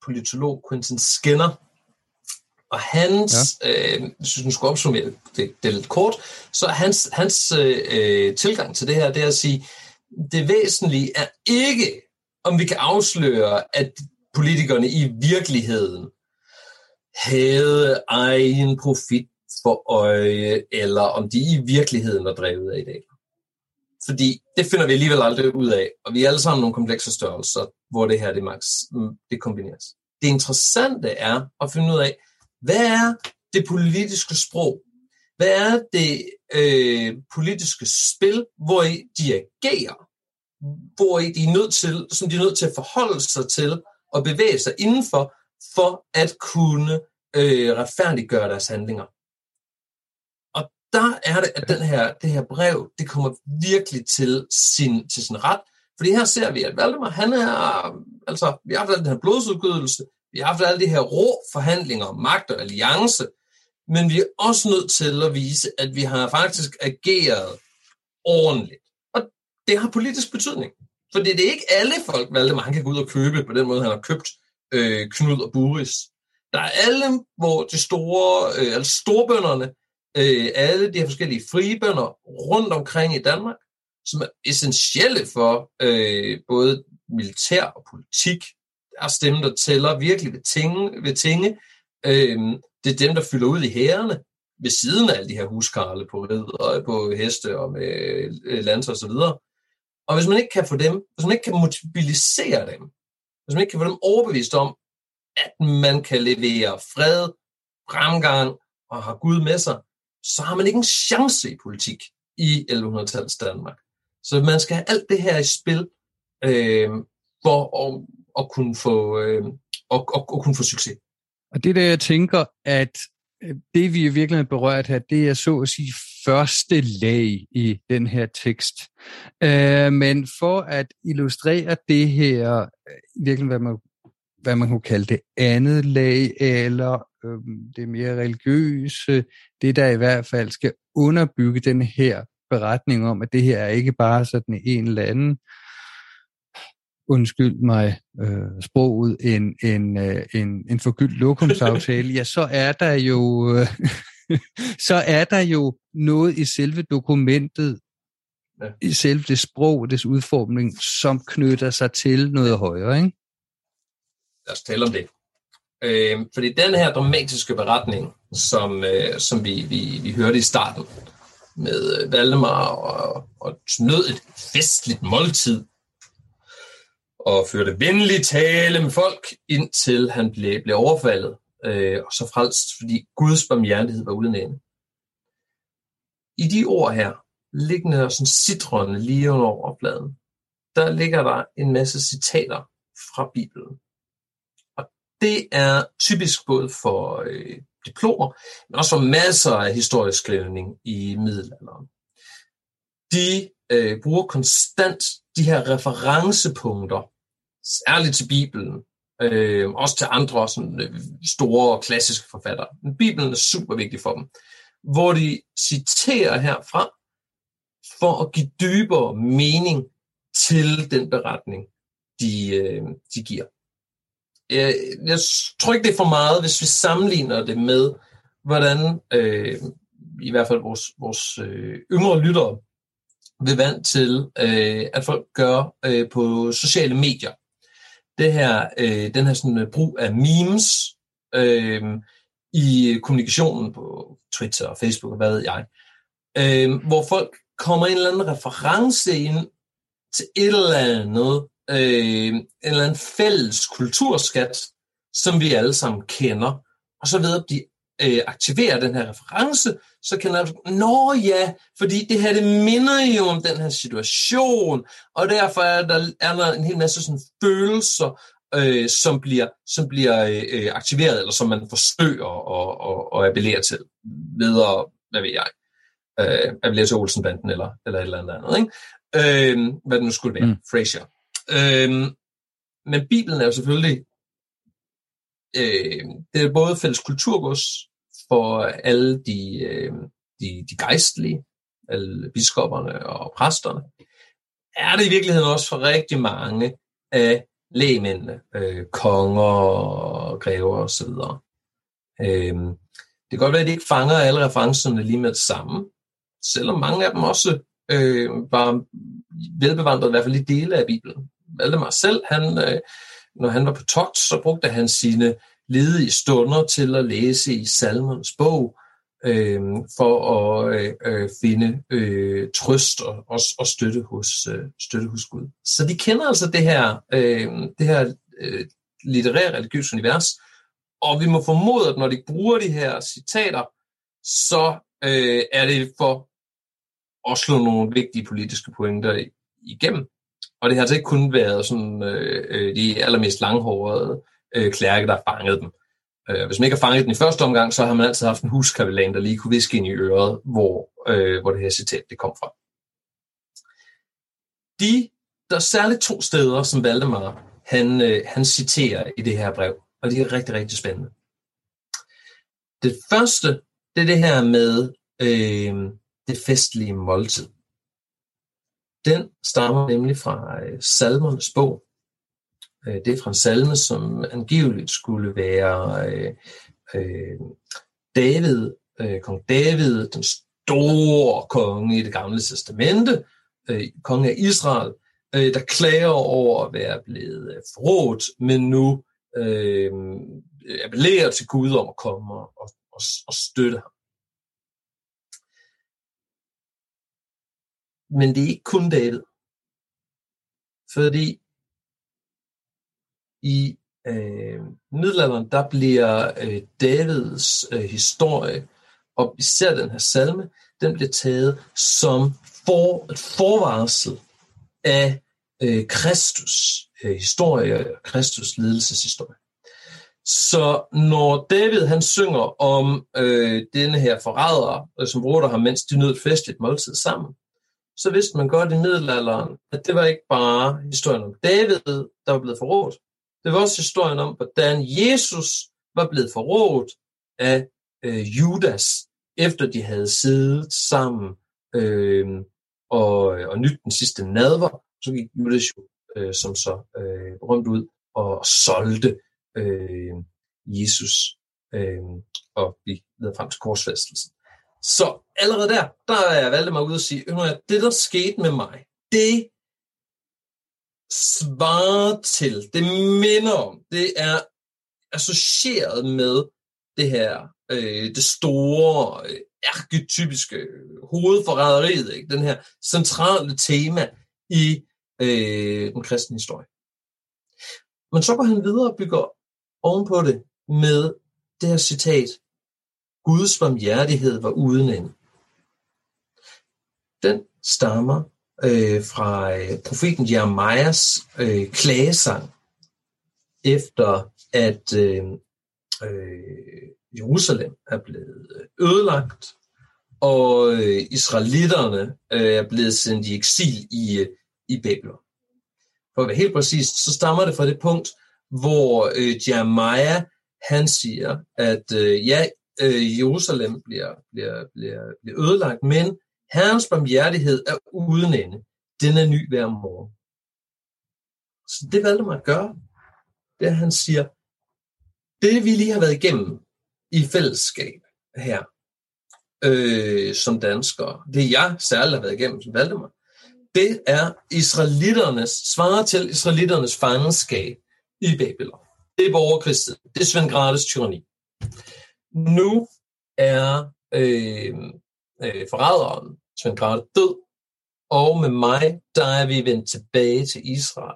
politolog Quentin Skinner, og hans, ja. øh, hvis du skulle opsummere det, det, det lidt kort, så hans, hans øh, tilgang til det her, det er at sige, det væsentlige er ikke, om vi kan afsløre, at politikerne i virkeligheden havde egen profit for øje, eller om de i virkeligheden var drevet af det. Fordi det finder vi alligevel aldrig ud af, og vi er alle sammen nogle komplekse størrelser, hvor det her det, max, det kombineres. Det interessante er at finde ud af, hvad er det politiske sprog? Hvad er det øh, politiske spil, hvor de agerer? Hvor de er nødt til, som de er nødt til at forholde sig til og bevæge sig indenfor, for at kunne øh, retfærdiggøre deres handlinger. Og der er det, at den her, det her brev, det kommer virkelig til sin, til sin ret, fordi her ser vi, at Valdemar, han er, altså, vi har haft den her blodsudgydelse, vi har haft alle de her rå forhandlinger, magt og alliance, men vi er også nødt til at vise, at vi har faktisk ageret ordentligt. Og det har politisk betydning. For det er ikke alle folk, Valdemar, han kan gå ud og købe på den måde, han har købt øh, Knud og Buris. Der er alle, hvor de store, øh, altså storbønderne, øh, alle de her forskellige fribønder rundt omkring i Danmark, som er essentielle for øh, både militær og politik. Der er stemme, der tæller virkelig ved tinge. Ved tinge. Øh, det er dem, der fylder ud i hærene ved siden af alle de her huskarle på ridder, øh, på heste og med øh, lanser osv. Og, og hvis man ikke kan få dem, hvis man ikke kan mobilisere dem, hvis man ikke kan få dem overbevist om, at man kan levere fred, fremgang og har Gud med sig, så har man ikke en chance i politik i 1100-tallets Danmark. Så man skal have alt det her i spil, øh, for at, at, kunne få, øh, at, at, at kunne få succes. Og det der, jeg tænker, at øh, det vi virkelig er berørt her, det er så at sige første lag i den her tekst. Øh, men for at illustrere det her, øh, virkelig hvad man, hvad man kunne kalde det andet lag, eller øh, det mere religiøse, det der i hvert fald skal underbygge den her beretning om, at det her er ikke bare sådan en eller anden undskyld mig øh, sproget, en, en, øh, en, en forgyldt lokumsaftale, ja, så er der jo øh, så er der jo noget i selve dokumentet, ja. i selve det sprog, des udformning, som knytter sig til noget højere, ikke? Lad os tale om det. Øh, fordi den her dramatiske beretning, som, øh, som vi, vi, vi hørte i starten, med Valdemar og, og nød et festligt måltid, og førte venlig tale med folk, indtil han blev, blev overfaldet, øh, og så frelst, fordi Guds barmhjertighed var uden ende. I de ord her, liggende der sådan citrone lige under overfladen, der ligger der en masse citater fra Bibelen. Og det er typisk både for øh, diplomer, men også for masser af historisk skrivning i middelalderen. De øh, bruger konstant de her referencepunkter, særligt til Bibelen, øh, også til andre sådan, øh, store klassiske forfattere. Men Bibelen er super vigtig for dem, hvor de citerer herfra for at give dybere mening til den beretning, de, øh, de giver. Jeg, jeg tror ikke, det er for meget, hvis vi sammenligner det med, hvordan øh, i hvert fald vores, vores øh, yngre lyttere vil vant til, øh, at folk gør øh, på sociale medier. Det her, øh, den her sådan, øh, brug af memes øh, i øh, kommunikationen på Twitter og Facebook og hvad ved jeg, øh, hvor folk kommer en eller anden reference ind til et eller andet, øh, en eller anden fælles kulturskat, som vi alle sammen kender, og så ved at blive øh, aktiverer den her reference, så kan man nå ja, fordi det her, det minder jo om den her situation, og derfor er der, er der en hel masse sådan følelser, øh, som bliver, som bliver øh, aktiveret, eller som man forsøger at, at, at appellere til, ved at, hvad ved jeg, øh, appellere til Olsenbanden, eller, eller et eller andet andet, ikke? Øh, hvad det nu skulle være, mm. Frasier. Øh, men Bibelen er jo selvfølgelig øh, det er både fælles kulturgods for alle de, øh, de, de gejstlige, alle biskopperne og præsterne. Er det i virkeligheden også for rigtig mange af lægemændene, øh, konger, grever osv. Øh, det kan godt være, at de ikke fanger alle referencerne lige med det samme, selvom mange af dem også øh, var velbevandret, i hvert fald i dele af Bibelen. Valdemar selv, han, øh, når han var på togt, så brugte han sine ledige stunder til at læse i Salmons bog, øh, for at øh, øh, finde øh, trøst og, og, og støtte, hos, øh, støtte hos Gud. Så de kender altså det her, øh, det her øh, litterære religiøse univers, og vi må formode, at når de bruger de her citater, så øh, er det for at slå nogle vigtige politiske pointer igennem. Og det har altså ikke kun været sådan, øh, øh, de allermest langhårede øh, klærke, der har fanget dem. Øh, hvis man ikke har fanget den i første omgang, så har man altid haft en huskapelan, der lige kunne viske ind i øret, hvor, øh, hvor det her citat det kom fra. De, der er særligt to steder, som Valdemar han, øh, han citerer i det her brev, og det er rigtig, rigtig spændende. Det første, det er det her med øh, det festlige måltid. Den stammer nemlig fra øh, salmernes bog, Øh, det er fra en salme, som angiveligt skulle være øh, øh, David, øh, kong David, den store konge i det gamle testamente, øh, konge af Israel, øh, der klager over at være blevet øh, forrådt, men nu øh, appellerer til Gud om at komme og, og, og støtte ham. Men det er ikke kun David. Fordi i øh, middelalderen, der bliver øh, Davids øh, historie, og især den her salme, den bliver taget som for, et forvarsel af øh, Kristus øh, historie, Kristus ledelseshistorie. Så når David han synger om øh, denne her forræder, øh, som bruger ham, mens de nød festligt måltid sammen, så vidste man godt i middelalderen, at det var ikke bare historien om David, der var blevet forrådt. Det var også historien om, hvordan Jesus var blevet forrådt af øh, Judas, efter de havde siddet sammen øh, og, og nyt den sidste nadver. Så gik Judas jo øh, som så øh, rundt ud og solgte øh, Jesus, øh, og vi leder frem til korsfæstelsen. Så allerede der, der er jeg valgt mig ud og sige, at det der skete med mig, det svarer til, det minder om, det er associeret med det her, øh, det store, øh, arketypiske hovedforræderiet, ikke? den her centrale tema i øh, den kristne historie. Men så går han videre og bygger ovenpå det med det her citat, Guds barmhjertighed var uden ende. Den stammer øh, fra øh, profeten Jeremias øh, klagesang, efter at øh, øh, Jerusalem er blevet øh, ødelagt, og øh, israelitterne øh, er blevet sendt i eksil i, øh, i Babylon. For at være helt præcist, så stammer det fra det punkt, hvor øh, Jeremiah han siger, at øh, ja, øh, Jerusalem bliver, bliver, bliver, bliver ødelagt, men Herrens barmhjertighed er uden ende. Den er ny hver morgen. Så det valgte man at gøre. Det er, at han siger, det vi lige har været igennem i fællesskab her, øh, som danskere, det jeg særligt har været igennem som Valdemar, det er israeliternes, svarer til israeliternes fangenskab i Babylon. Det er borgerkrigstid. Det er Svend Grades tyranni. Nu er øh, øh, forræderen Svend Grade død, og med mig, der er vi vendt tilbage til Israel.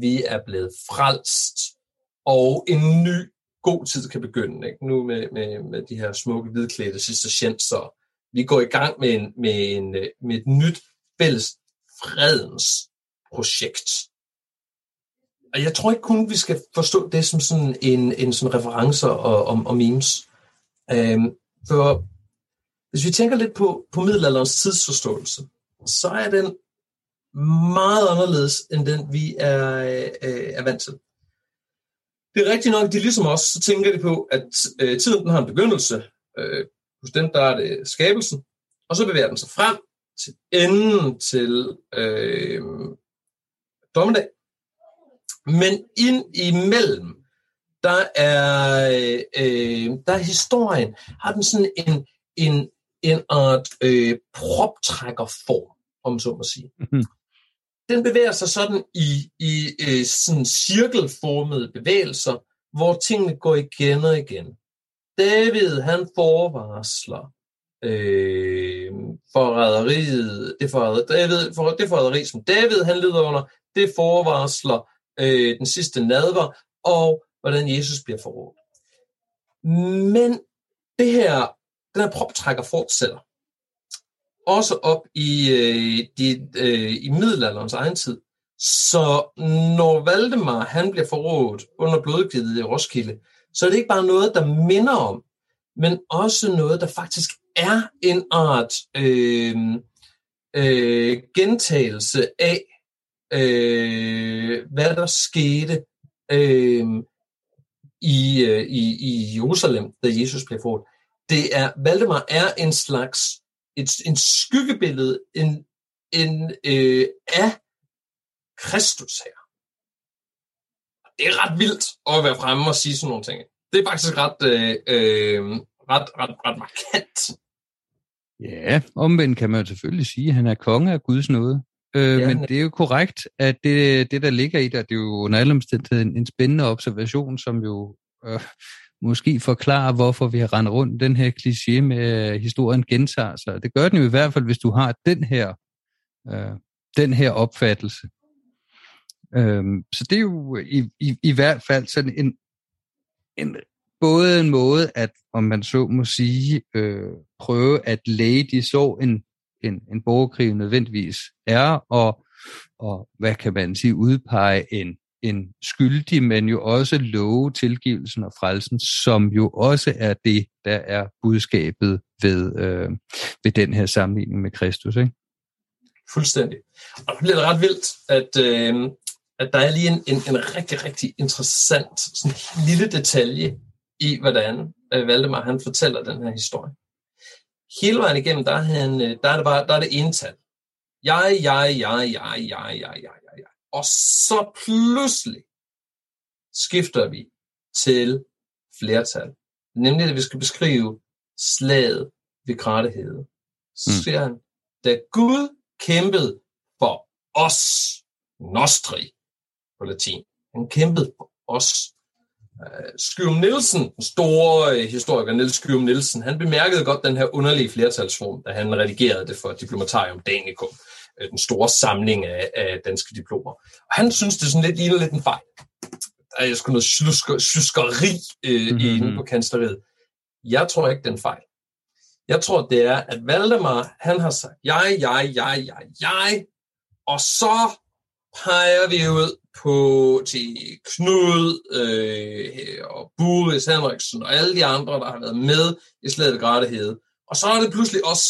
Vi er blevet frelst, og en ny god tid kan begynde. Ikke? Nu med, med, med de her smukke hvidklædte så Vi går i gang med, en, med, en, med et nyt fælles fredens projekt. Og jeg tror ikke kun, vi skal forstå det som sådan en, en sådan referencer og, og, og memes. Øhm, for hvis vi tænker lidt på, på middelalderens tidsforståelse, så er den meget anderledes end den, vi er, øh, er vant til. Det er rigtigt nok, at de ligesom os, så tænker de på, at øh, tiden den har en begyndelse. Øh, hos dem, der er det skabelsen, og så bevæger den sig frem til enden til øh, dommedag. Men ind imellem, der er, øh, der er historien, har den sådan en, en, en art øh, proptrækkerform, om så må sige. Mm-hmm. Den bevæger sig sådan i, i øh, sådan cirkelformede bevægelser, hvor tingene går igen og igen. David, han forvarsler øh, forræderiet, det, forræder, David, for, det forræderi, som David han lider under, det forvarsler øh, den sidste nadver, og hvordan Jesus bliver forrådt. Men det her, den her proptrækker fortsætter. Også op i, øh, de, øh, i middelalderens egen tid. Så når Valdemar han bliver forrådt under blodgivet i Roskilde, så er det ikke bare noget, der minder om, men også noget, der faktisk er en art øh, øh, gentagelse af, øh, hvad der skete øh, i, øh, i, i Jerusalem, da Jesus blev født. Det er, Valdemar er en slags, et, en skyggebillede en, en, øh, af Kristus her. Det er ret vildt at være fremme og sige sådan nogle ting. Det er faktisk ret, øh, øh, ret, ret, ret markant. Ja, omvendt kan man jo selvfølgelig sige, at han er konge af Guds nåde. Øh, ja, men det er jo korrekt, at det, det, der ligger i det, det er jo under alle omstændigheder en, en spændende observation, som jo øh, måske forklarer, hvorfor vi har rendt rundt den her kliché med, at historien gentager sig. Det gør den jo i hvert fald, hvis du har den her, øh, den her opfattelse. Øh, så det er jo i, i, i hvert fald sådan en, en både en måde at, om man så må sige, øh, prøve at læge de så en en, en borgerkrig nødvendigvis er, og, og hvad kan man sige, udpege en, en skyldig, men jo også love tilgivelsen og frelsen, som jo også er det, der er budskabet ved, øh, ved den her sammenligning med Kristus. Ikke? Fuldstændig. Og det bliver ret vildt, at, øh, at der er lige en, en, en rigtig, rigtig interessant sådan lille detalje i, hvordan øh, Valdemar han fortæller den her historie. Hele vejen igennem, der er, han, øh, der er det bare der er det ental. Jeg, jeg, jeg, jeg, jeg, jeg, jeg, jeg, jeg. Og så pludselig skifter vi til flertal. Nemlig, at vi skal beskrive slaget ved Grætehede. Så mm. siger han, da Gud kæmpede for os, nostri på latin. Han kæmpede for os. Skyum Nielsen, den store uh, historiker Niels Skyum Nielsen, han bemærkede godt den her underlige flertalsform, da han redigerede det for Diplomatarium Danicum, uh, den store samling af, af danske diplomer. Og han synes, det sådan lidt ligner lidt en fejl. Der er sgu noget syskeri uh, mm-hmm. inde på kansleriet. Jeg tror ikke, det er en fejl. Jeg tror, det er, at Valdemar, han har sagt, jeg, jeg, jeg, jeg, jeg, og så peger vi ud på til Knud øh, og Boris Henriksen og alle de andre, der har været med i slaget Grættehed. Og så er det pludselig os.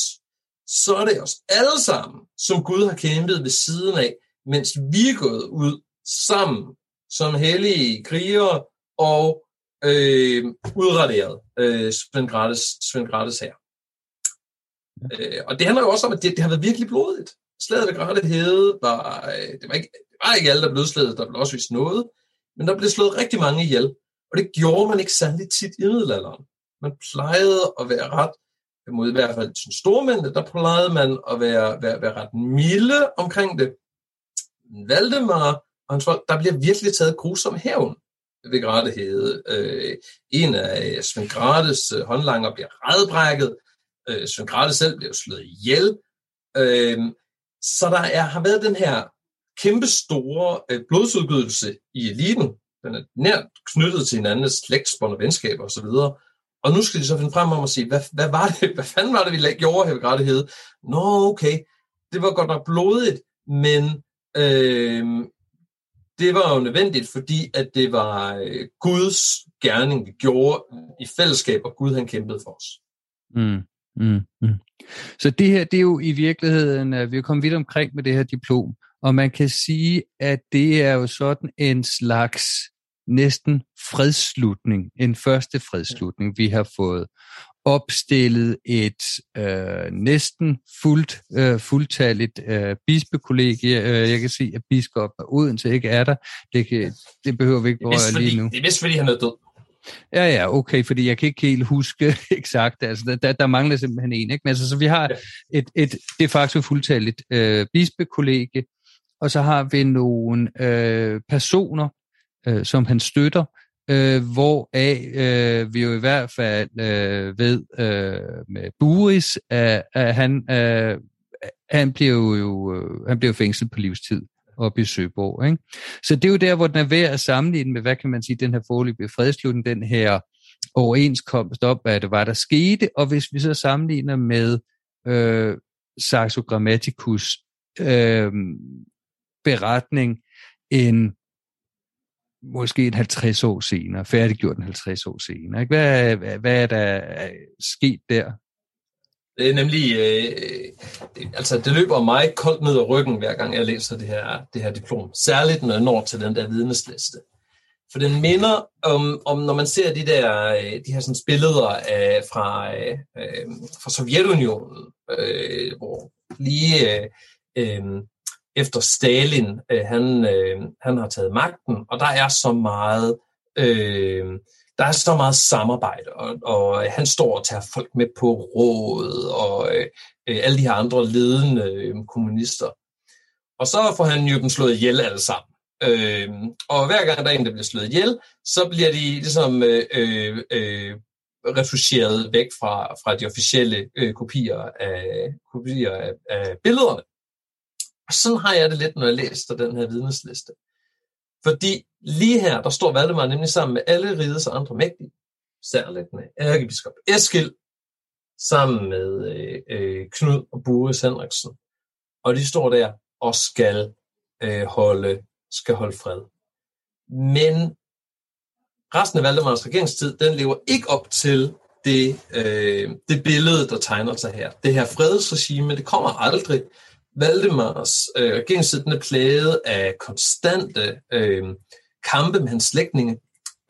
Så er det os alle sammen, som Gud har kæmpet ved siden af, mens vi er gået ud sammen som hellige krigere og øh, udraderet øh, Svend Gratis, Svend Gratis her. Øh, og det handler jo også om, at det, det har været virkelig blodigt. Slaget ved Grættehed var, øh, det var ikke, var ikke alle, der blev slået, der blev også vist noget, men der blev slået rigtig mange ihjel. Og det gjorde man ikke særlig tit i middelalderen. Man plejede at være ret, mod i hvert fald sådan stormændene, der plejede man at være, være, være ret milde omkring det. Valdemar og hans folk, der bliver virkelig taget grusom hævn ved Gratehede. Øh, en af øh, Svend Grates øh, håndlanger bliver redbrækket. Øh, Svend Grate selv bliver slået ihjel. Øh, så der er, har været den her kæmpe store øh, blodsudgydelse i eliten. Den er nært knyttet til hinandens slægtsbånd og venskaber osv. Og nu skal de så finde frem om at sige, hvad, hvad var det, hvad fanden var det, vi gjorde her ved grædighed? Nå, okay, det var godt nok blodigt, men øh, det var jo nødvendigt, fordi at det var øh, Guds gerning, vi gjorde i fællesskab, og Gud han kæmpede for os. Mm, mm, mm. Så det her, det er jo i virkeligheden, at vi er kommet vidt omkring med det her diplom, og man kan sige, at det er jo sådan en slags næsten fredsslutning, en første fredsslutning. Vi har fået opstillet et øh, næsten fuldt, øh, fuldtalligt øh, bispekollegie. Øh, jeg kan se, at biskop af Odense ikke er der. Det, kan, det behøver vi ikke berøre lige nu. Det er vist, fordi han er død. Ja, ja, okay, fordi jeg kan ikke helt huske eksakt, altså der, der mangler simpelthen en, ikke? Men altså, så vi har et, et de facto fuldtalligt øh, bispekollegie, og så har vi nogle øh, personer, øh, som han støtter, øh, hvoraf øh, vi jo i hvert fald øh, ved øh, med Buris, at, at han, øh, han bliver jo øh, han bliver fængslet på livstid op i Søborg. Ikke? Så det er jo der, hvor den er værd at sammenligne med, hvad kan man sige, den her forløbige fredslutning, den her overenskomst op, hvad det var, der skete, og hvis vi så sammenligner med øh, Saxo Grammaticus øh, beretning en måske en 50 år senere, færdiggjort en 50 år senere. Ikke? Hvad, hvad, hvad er der sket der? Det er nemlig, øh, altså det løber mig koldt ned ad ryggen, hver gang jeg læser det her, det her diplom. Særligt når jeg når til den der vidnesliste. For den minder om, om når man ser de der øh, de her sådan billeder af, fra, øh, øh, fra Sovjetunionen, øh, hvor lige øh, øh, efter Stalin, øh, han, øh, han har taget magten, og der er så meget, øh, der er så meget samarbejde, og, og øh, han står og tager folk med på råd, og øh, øh, alle de her andre ledende øh, kommunister. Og så får han jo dem slået ihjel alle sammen. Øh, og hver gang der er en, der bliver slået ihjel, så bliver de ligesom øh, øh, øh væk fra, fra de officielle øh, kopier, af, kopier af, af billederne. Og sådan har jeg det lidt, når jeg læser den her vidnesliste. Fordi lige her, der står Valdemar nemlig sammen med alle rides og andre mægtige, særligt med ærkebiskop Eskil, sammen med øh, øh, Knud og Boris Henriksen. Og de står der og skal øh, holde, skal holde fred. Men resten af Valdemars regeringstid, den lever ikke op til det, øh, det billede, der tegner sig her. Det her fredsregime, det kommer aldrig. Valdemars øh, regeringstid, den er plaget af konstante øh, kampe med hans slægtninge,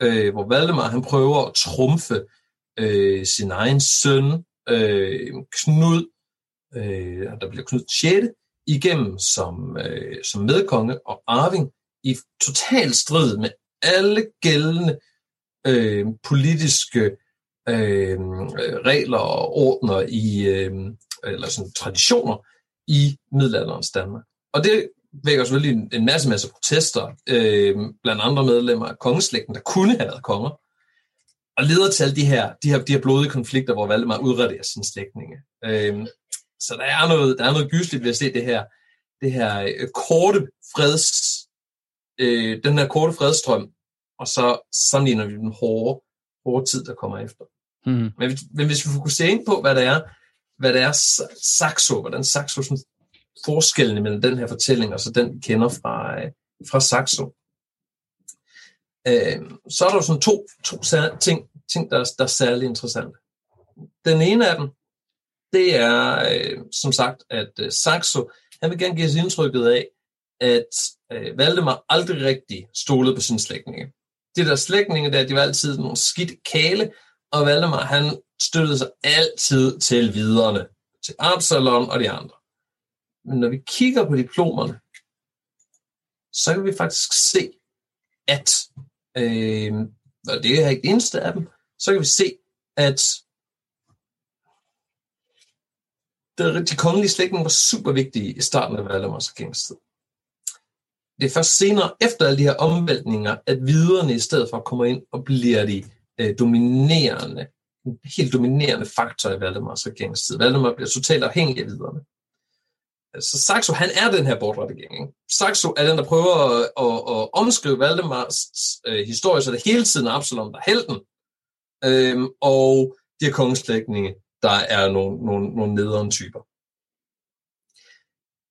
øh, hvor Valdemar han prøver at trumfe øh, sin egen søn, øh, Knud, øh, der bliver Knud 6. igennem som, øh, som medkonge og arving i total strid med alle gældende øh, politiske øh, regler og ordner i, øh, eller sådan traditioner i middelalderens Danmark. Og det vækker selvfølgelig en, en masse, masse protester, øh, blandt andre medlemmer af kongeslægten, der kunne have været konger, og leder til alle de her, de her, de her blodige konflikter, hvor Valdemar udraderer sine slægtninge. Øh, så der er noget, der er noget gysligt ved at se det her, det her øh, korte freds, øh, den her korte fredstrøm, og så sammenligner vi den hårde, hårde tid, der kommer efter. Mm. Men, men hvis vi fokuserer ind på, hvad det er, hvad det er Saxo, hvordan Saxo sådan, forskellene mellem den her fortælling og så den, vi kender fra, øh, fra Saxo, øh, så er der jo sådan to, to ting, ting der, der er særlig interessante. Den ene af dem, det er øh, som sagt, at øh, Saxo, han vil gerne give os indtrykket af, at øh, Valdemar aldrig rigtig stolede på sin slægtninge. De der slægtninge der, de var altid nogle skidt kale, og Valdemar, han støttede sig altid til viderne, til Absalon og de andre. Men når vi kigger på diplomerne, så kan vi faktisk se, at, øh, og det er ikke det eneste af dem, så kan vi se, at de kongelige slægtninge var super vigtige i starten af Valdemars regeringstid. Det er først senere, efter alle de her omvæltninger, at viderne i stedet for kommer ind og bliver de øh, dominerende, en helt dominerende faktor i Valdemars regeringstid. Valdemar bliver totalt afhængig af viderne. Så Saxo, han er den her bortredigering. Saxo er den, der prøver at, at, at omskrive Valdemars øh, historie, så det hele tiden er Absalom, der er helten. Øhm, og de her kongeslægtninge, der er nogle, nogle, nogle nederen typer.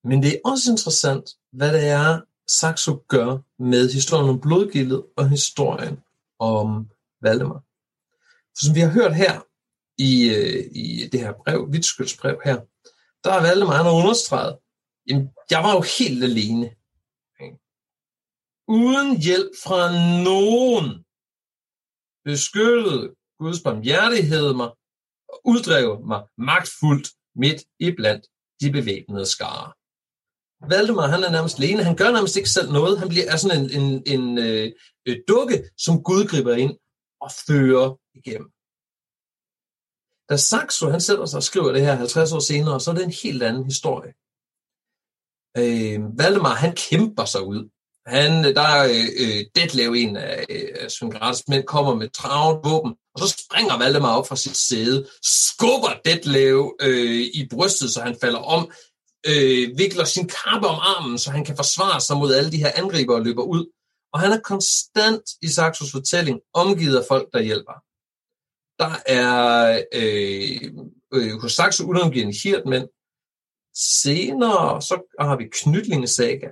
Men det er også interessant, hvad det er, Saxo gør med historien om blodgildet og historien om Valdemar. For som vi har hørt her i, øh, i det her brev, Vitskylds brev her, der har Valdemar han understreget, jamen, jeg var jo helt alene. Uden hjælp fra nogen beskyttede Guds barmhjertighed mig og uddrev mig magtfuldt midt i blandt de bevæbnede skare. Valdemar, han er nærmest alene. Han gør nærmest ikke selv noget. Han bliver er sådan en, en, en øh, øh, dukke, som Gud griber ind og fører igennem. Da Saxo han sætter sig og skriver det her 50 år senere, så er det en helt anden historie. Øh, Valdemar, han kæmper sig ud. Han, der er øh, øh Detlev, en af øh, Svend mænd, kommer med travlt våben, og så springer Valdemar op fra sit sæde, skubber Detlev øh, i brystet, så han falder om, øh, vikler sin kappe om armen, så han kan forsvare sig mod alle de her angriber og løber ud. Og han er konstant i Saxos fortælling omgivet af folk, der hjælper. Der er øh, øh, hos Saxo unangiven hirtmænd. Senere så har vi Knytlingesaga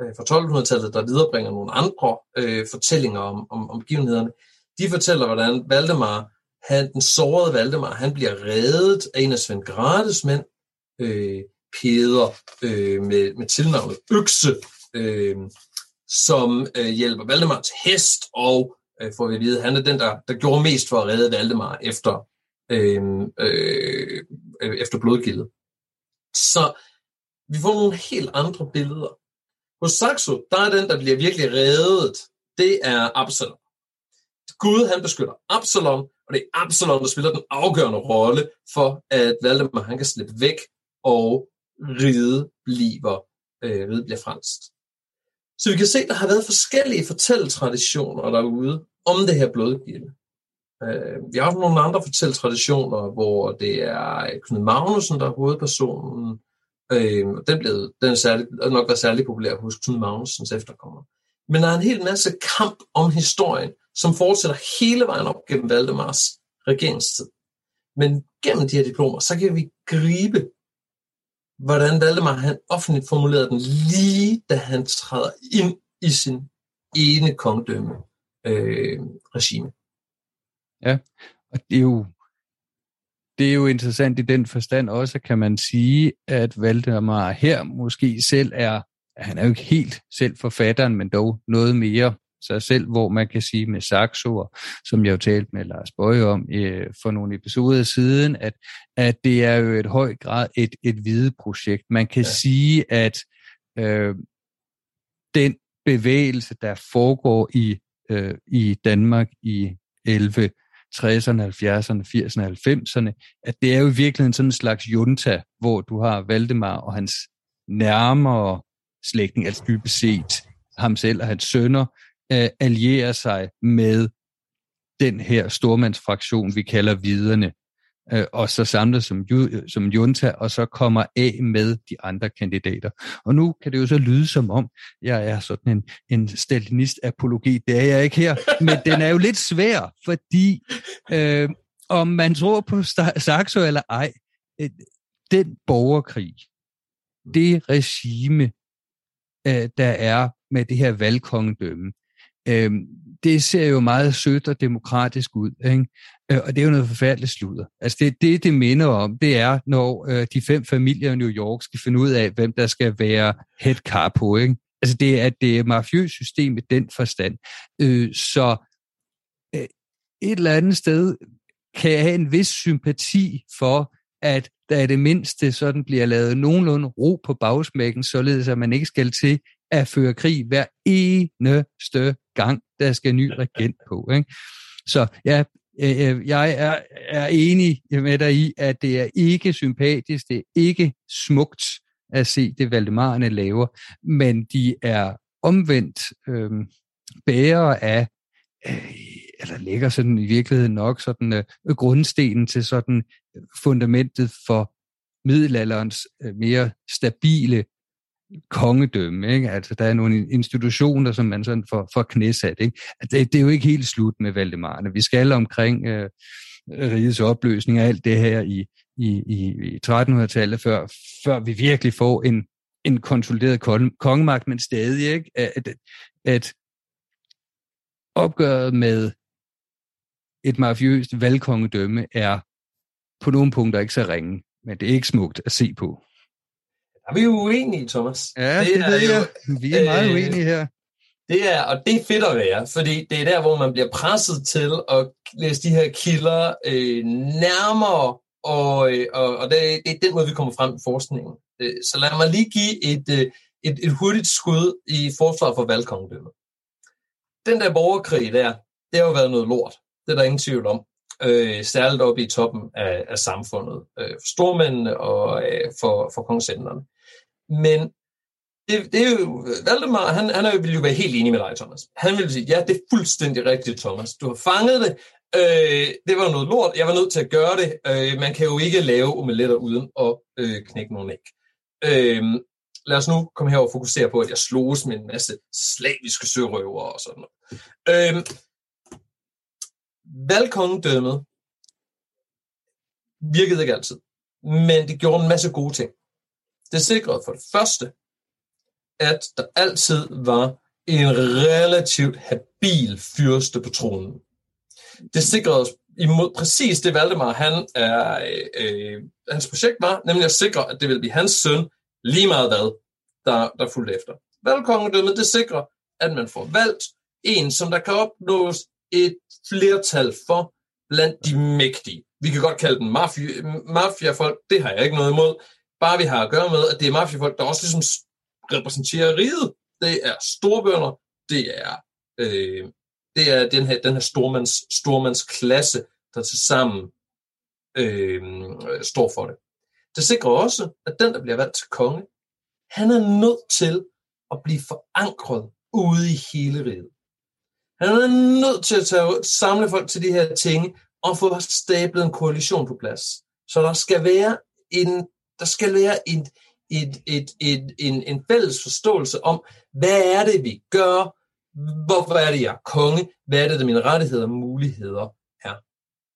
øh, fra 1200-tallet, der viderebringer nogle andre øh, fortællinger om, om, om begivenhederne. De fortæller, hvordan Valdemar, han, den sårede Valdemar, han bliver reddet af en af Svend Grates mænd, øh, Peder øh, med, med tilnavnet Økse, øh, som øh, hjælper Valdemar til hest, og øh, får vi at vide, han er den, der, der gjorde mest for at redde Valdemar efter, øh, øh, efter blodgildet. Så vi får nogle helt andre billeder. Hos Saxo, der er den, der bliver virkelig reddet, det er Absalom. Gud, han beskytter Absalom, og det er Absalom, der spiller den afgørende rolle for, at Valdemar han kan slippe væk og ride bliver, øh, ride bliver fransk. Så vi kan se, at der har været forskellige fortælletraditioner derude om det her blodgilde. Øh, vi har haft nogle andre fortælletraditioner, hvor det er øh, Knud Magnussen, der er hovedpersonen. Øh, og den, blev, den er særlig, nok været særlig populær hos Knud Magnusens efterkommere. Men der er en hel masse kamp om historien, som fortsætter hele vejen op gennem Valdemars regeringstid. Men gennem de her diplomer, så kan vi gribe, hvordan Valdemar han offentligt formulerede den, lige da han træder ind i sin ene kongedømme øh, regime. Ja, og det er jo det er jo interessant i den forstand også, kan man sige, at Valdemar her måske selv er, han er jo ikke helt selv forfatteren, men dog noget mere sig selv, hvor man kan sige med Saxo, som jeg jo talte med Lars Bøje om øh, for nogle episoder siden, at, at det er jo et høj grad et, et hvide projekt. Man kan ja. sige, at øh, den bevægelse, der foregår i, øh, i Danmark i 11, 60'erne, 70'erne, 80'erne, 90'erne, at det er jo i virkeligheden sådan en slags junta, hvor du har Valdemar og hans nærmere slægtning, altså dybest set ham selv og hans sønner, øh, allierer sig med den her stormandsfraktion, vi kalder viderne, uh, og så samler som, som junta, og så kommer af med de andre kandidater. Og nu kan det jo så lyde som om, jeg er sådan en, en stalinist-apologi. Det er jeg ikke her, men den er jo lidt svær, fordi uh, om man tror på Saxo eller ej, den borgerkrig, det regime, der er med det her valgkongedømme, øh, det ser jo meget sødt og demokratisk ud, ikke? Øh, og det er jo noget forfærdeligt sludder. Altså det, det, det minder om, det er, når øh, de fem familier i New York skal finde ud af, hvem der skal være head capo, ikke? Altså det er, det er mafiøs system i den forstand. Øh, så øh, et eller andet sted kan jeg have en vis sympati for, at der i det mindste sådan bliver lavet nogenlunde ro på bagsmækken, således at man ikke skal til at føre krig hver eneste gang, der skal ny regent på. Ikke? Så ja, øh, øh, jeg er, er enig med dig i, at det er ikke sympatisk, det er ikke smukt at se det, Valdemarerne laver, men de er omvendt øh, bærere af, øh, eller lægger sådan i virkeligheden nok sådan øh, grundstenen til sådan øh, fundamentet for middelalderens øh, mere stabile kongedømme. Ikke? Altså, der er nogle institutioner, som man sådan får, får knæsat. Ikke? Det, det er jo ikke helt slut med Valdemarerne. Vi skal omkring øh, rigets opløsning og alt det her i, i, i, i 1300-tallet, før, før vi virkelig får en, en konsolideret kongemagt, men stadig ikke, at, at opgøret med et mafiøst valgkongedømme er på nogle punkter ikke så ringe, men det er ikke smukt at se på. Er vi jo uenige, Thomas? Ja, det, det ved jeg. Jo, vi er meget øh, uenige her. Det er, og det er fedt at være, fordi det er der, hvor man bliver presset til at læse de her kilder øh, nærmere, og, øh, og, og det, det er den måde, vi kommer frem i forskningen. Øh, så lad mig lige give et, øh, et, et hurtigt skud i forsvar for valgkongedømmet. Den der borgerkrig der, det har jo været noget lort. Det er der ingen tvivl om. Øh, særligt oppe i toppen af, af samfundet. Øh, for stormændene og øh, for, for kongsætterne. Men det, det er jo, Valdemar, han, han er, vil jo være helt enig med dig, Thomas. Han vil sige, ja, det er fuldstændig rigtigt, Thomas. Du har fanget det. Øh, det var noget lort. Jeg var nødt til at gøre det. Øh, man kan jo ikke lave omeletter uden at øh, knække nogen æg. Øh, lad os nu komme her og fokusere på, at jeg sloges med en masse slaviske sørøver og sådan noget. Øh, valgkongedømmet virkede ikke altid, men det gjorde en masse gode ting. Det sikrede for det første, at der altid var en relativt habil fyrste på tronen. Det sikrede os imod præcis det Valdemar, han er, øh, øh, hans projekt var, nemlig at sikre, at det ville blive hans søn, lige meget hvad, der, der fulgte efter. Valgkongedømmet, det sikrer, at man får valgt en, som der kan opnås et flertal for blandt de mægtige. Vi kan godt kalde dem mafia, mafiafolk, det har jeg ikke noget imod. Bare vi har at gøre med, at det er mafiafolk, der også ligesom repræsenterer riget. Det er storbønder, det er, øh, det er den her, den her stormands, stormandsklasse, der til sammen øh, står for det. Det sikrer også, at den, der bliver valgt til konge, han er nødt til at blive forankret ude i hele riget. Han er nødt til at tage, samle folk til de her ting og få stablet en koalition på plads. Så der skal være en, der skal være en, et, et, et, en, en fælles forståelse om, hvad er det, vi gør, hvorfor er det, jeg er konge, hvad er det, der mine rettigheder og muligheder er.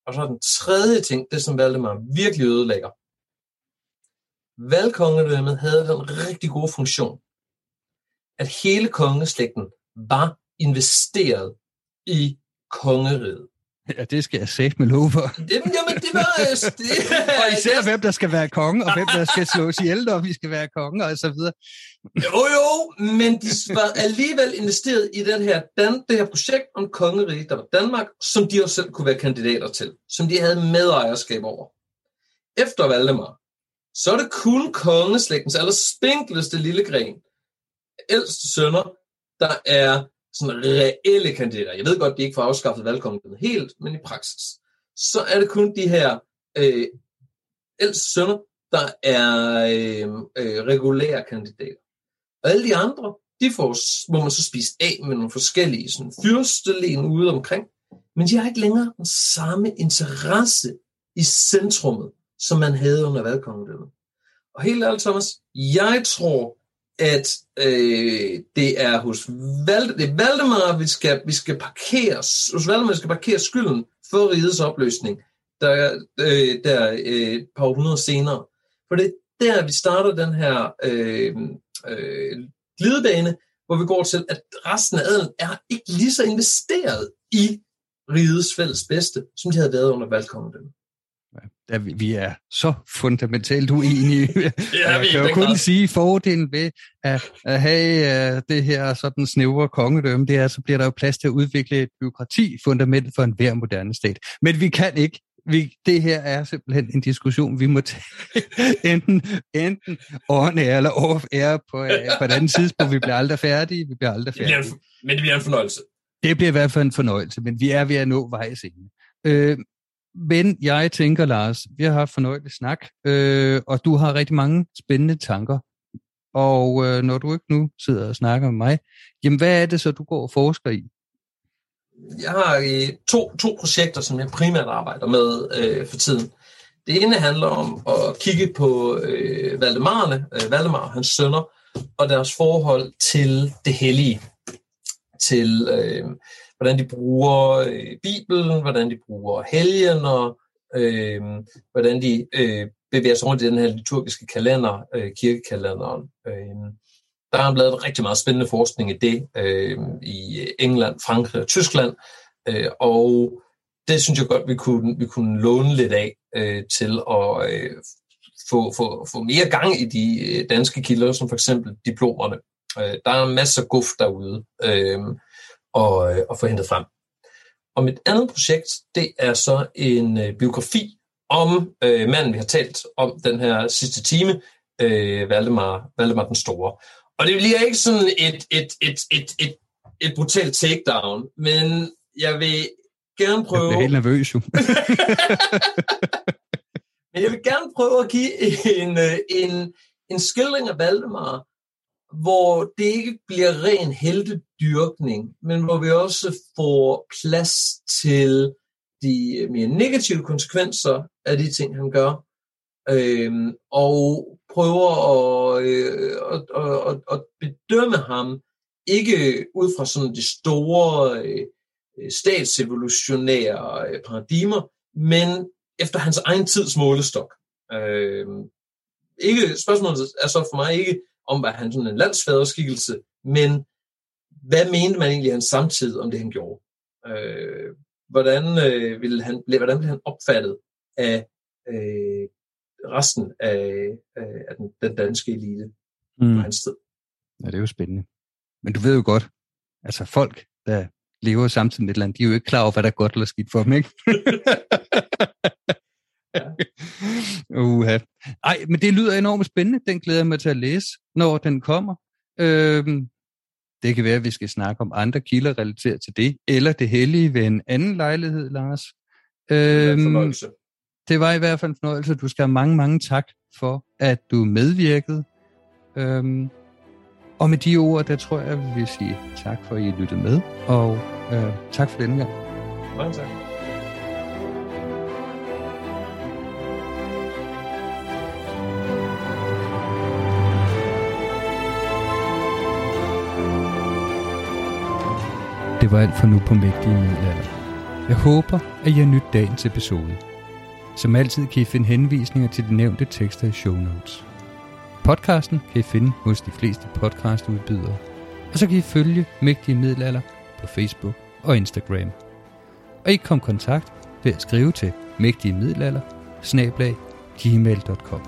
Og så er den tredje ting, det som Valdemar virkelig ødelægger. Valgkongedømmet havde den rigtig gode funktion, at hele kongeslægten var investeret i kongeriget. Ja, det skal jeg sætte med lov for. Det, jamen, det var... øh, Det, og især hvem der skal være konge, og hvem der skal slås ihjel, når vi skal være konge, og så videre. Jo, jo, men de var alligevel investeret i den her, dan, det her projekt om kongerige, der var Danmark, som de også selv kunne være kandidater til, som de havde medejerskab over. Efter Valdemar, så er det kun kongeslægtens aller spinkleste lille gren, ældste sønner, der er sådan reelle kandidater. Jeg ved godt, de ikke får afskaffet valgkongen helt, men i praksis. Så er det kun de her øh, ældste sønner, der er øh, øh, regulære kandidater. Og alle de andre, de får, må man så spise af med nogle forskellige sådan, fyrstelen ude omkring, men de har ikke længere den samme interesse i centrummet, som man havde under valgkongedømmet. Og helt ærligt, Thomas, jeg tror, at øh, det er hos Val, det er Valdemar, vi skal, vi skal parkere, hos Valdemar, vi skal parkere skylden for rigets opløsning, der, øh, der øh, et par hundrede senere. For det er der, vi starter den her øh, øh, glidebane, hvor vi går til, at resten af adelen er ikke lige så investeret i rigets fælles bedste, som de havde været under valgkongedømmet. Ja, vi- er så fundamentalt uenige. Ja, jeg vi kan jo kun grad. sige fordelen ved at, at have uh, det her sådan snævre kongedømme, det er, så bliver der jo plads til at udvikle et byråkrati, fundament for enhver moderne stat. Men vi kan ikke. Vi, det her er simpelthen en diskussion, vi må tage enten, enten on air eller off air på, uh, på et andet tidspunkt. Vi bliver aldrig færdige. Vi bliver aldrig Det bliver færdige. en, men det bliver en fornøjelse. Det bliver i hvert fald en fornøjelse, men vi er ved at nå vejs ende. Øh, men jeg tænker, Lars, vi har haft fornøjelig snak, øh, og du har rigtig mange spændende tanker. Og øh, når du ikke nu sidder og snakker med mig, jamen hvad er det så, du går og forsker i? Jeg har øh, to, to projekter, som jeg primært arbejder med øh, for tiden. Det ene handler om at kigge på øh, Valdemarne, øh, Valdemar og hans sønner, og deres forhold til det hellige. Til øh, hvordan de bruger øh, Bibelen, hvordan de bruger helgener, øh, hvordan de øh, bevæger sig rundt i den her liturgiske kalender, øh, kirkekalenderen. Øh, der er blevet rigtig meget spændende forskning i det øh, i England, Frankrig og Tyskland, øh, og det synes jeg godt, vi kunne, vi kunne låne lidt af øh, til at øh, få, få, få mere gang i de øh, danske kilder, som for eksempel diplomerne. Øh, der er masser af guf derude øh, og, øh, og få hentet frem. Og mit andet projekt, det er så en øh, biografi om øh, manden, vi har talt om den her sidste time, øh, Valdemar, Valdemar den Store. Og det bliver ikke sådan et, et, et, et, et, et brutalt takedown, men jeg vil gerne Jeg prøve... bliver helt nervøs jo. Men jeg vil gerne prøve at give en, øh, en, en skildring af Valdemar, hvor det ikke bliver ren heldedyrkning, men hvor vi også får plads til de mere negative konsekvenser af de ting, han gør, øh, og prøver at, øh, at, at, at, at bedømme ham, ikke ud fra sådan de store øh, statsevolutionære øh, paradigmer, men efter hans egen tids målestok. Øh, ikke, spørgsmålet er så for mig ikke, om var han sådan en landsfaderskikkelse, men hvad mente man egentlig hans samtid om det, han gjorde? Øh, hvordan, øh, ville han, hvordan blev han opfattet af øh, resten af, øh, af den, den danske elite på Mm. hans tid? Ja, det er jo spændende. Men du ved jo godt, altså folk, der lever samtidig med et eller andet, de er jo ikke klar over, hvad der er godt eller skidt for dem, ikke? Uha. Ej, men det lyder enormt spændende. Den glæder jeg mig til at læse, når den kommer. Øhm, det kan være, at vi skal snakke om andre kilder relateret til det, eller det hellige ved en anden lejlighed, Lars. Øhm, det var i hvert fald en fornøjelse. Du skal have mange, mange tak for, at du medvirkede. Øhm, og med de ord, der tror jeg, vi vil sige tak for, at I lyttede med, og øh, tak for denne gang. Mange tak. Det var alt for nu på Mægtige Middelalder. Jeg håber, at I har nydt dagens episode. Som altid kan I finde henvisninger til de nævnte tekster i show notes. Podcasten kan I finde hos de fleste podcastudbydere. Og så kan I følge Mægtige Middelalder på Facebook og Instagram. Og I kan komme kontakt ved at skrive til mægtige middelalder gmail.com.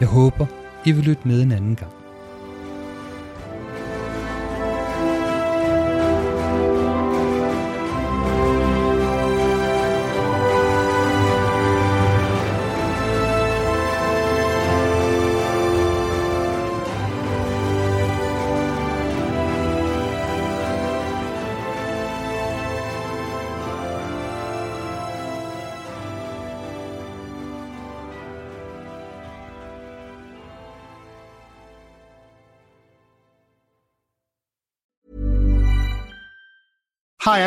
Jeg håber, I vil lytte med en anden gang.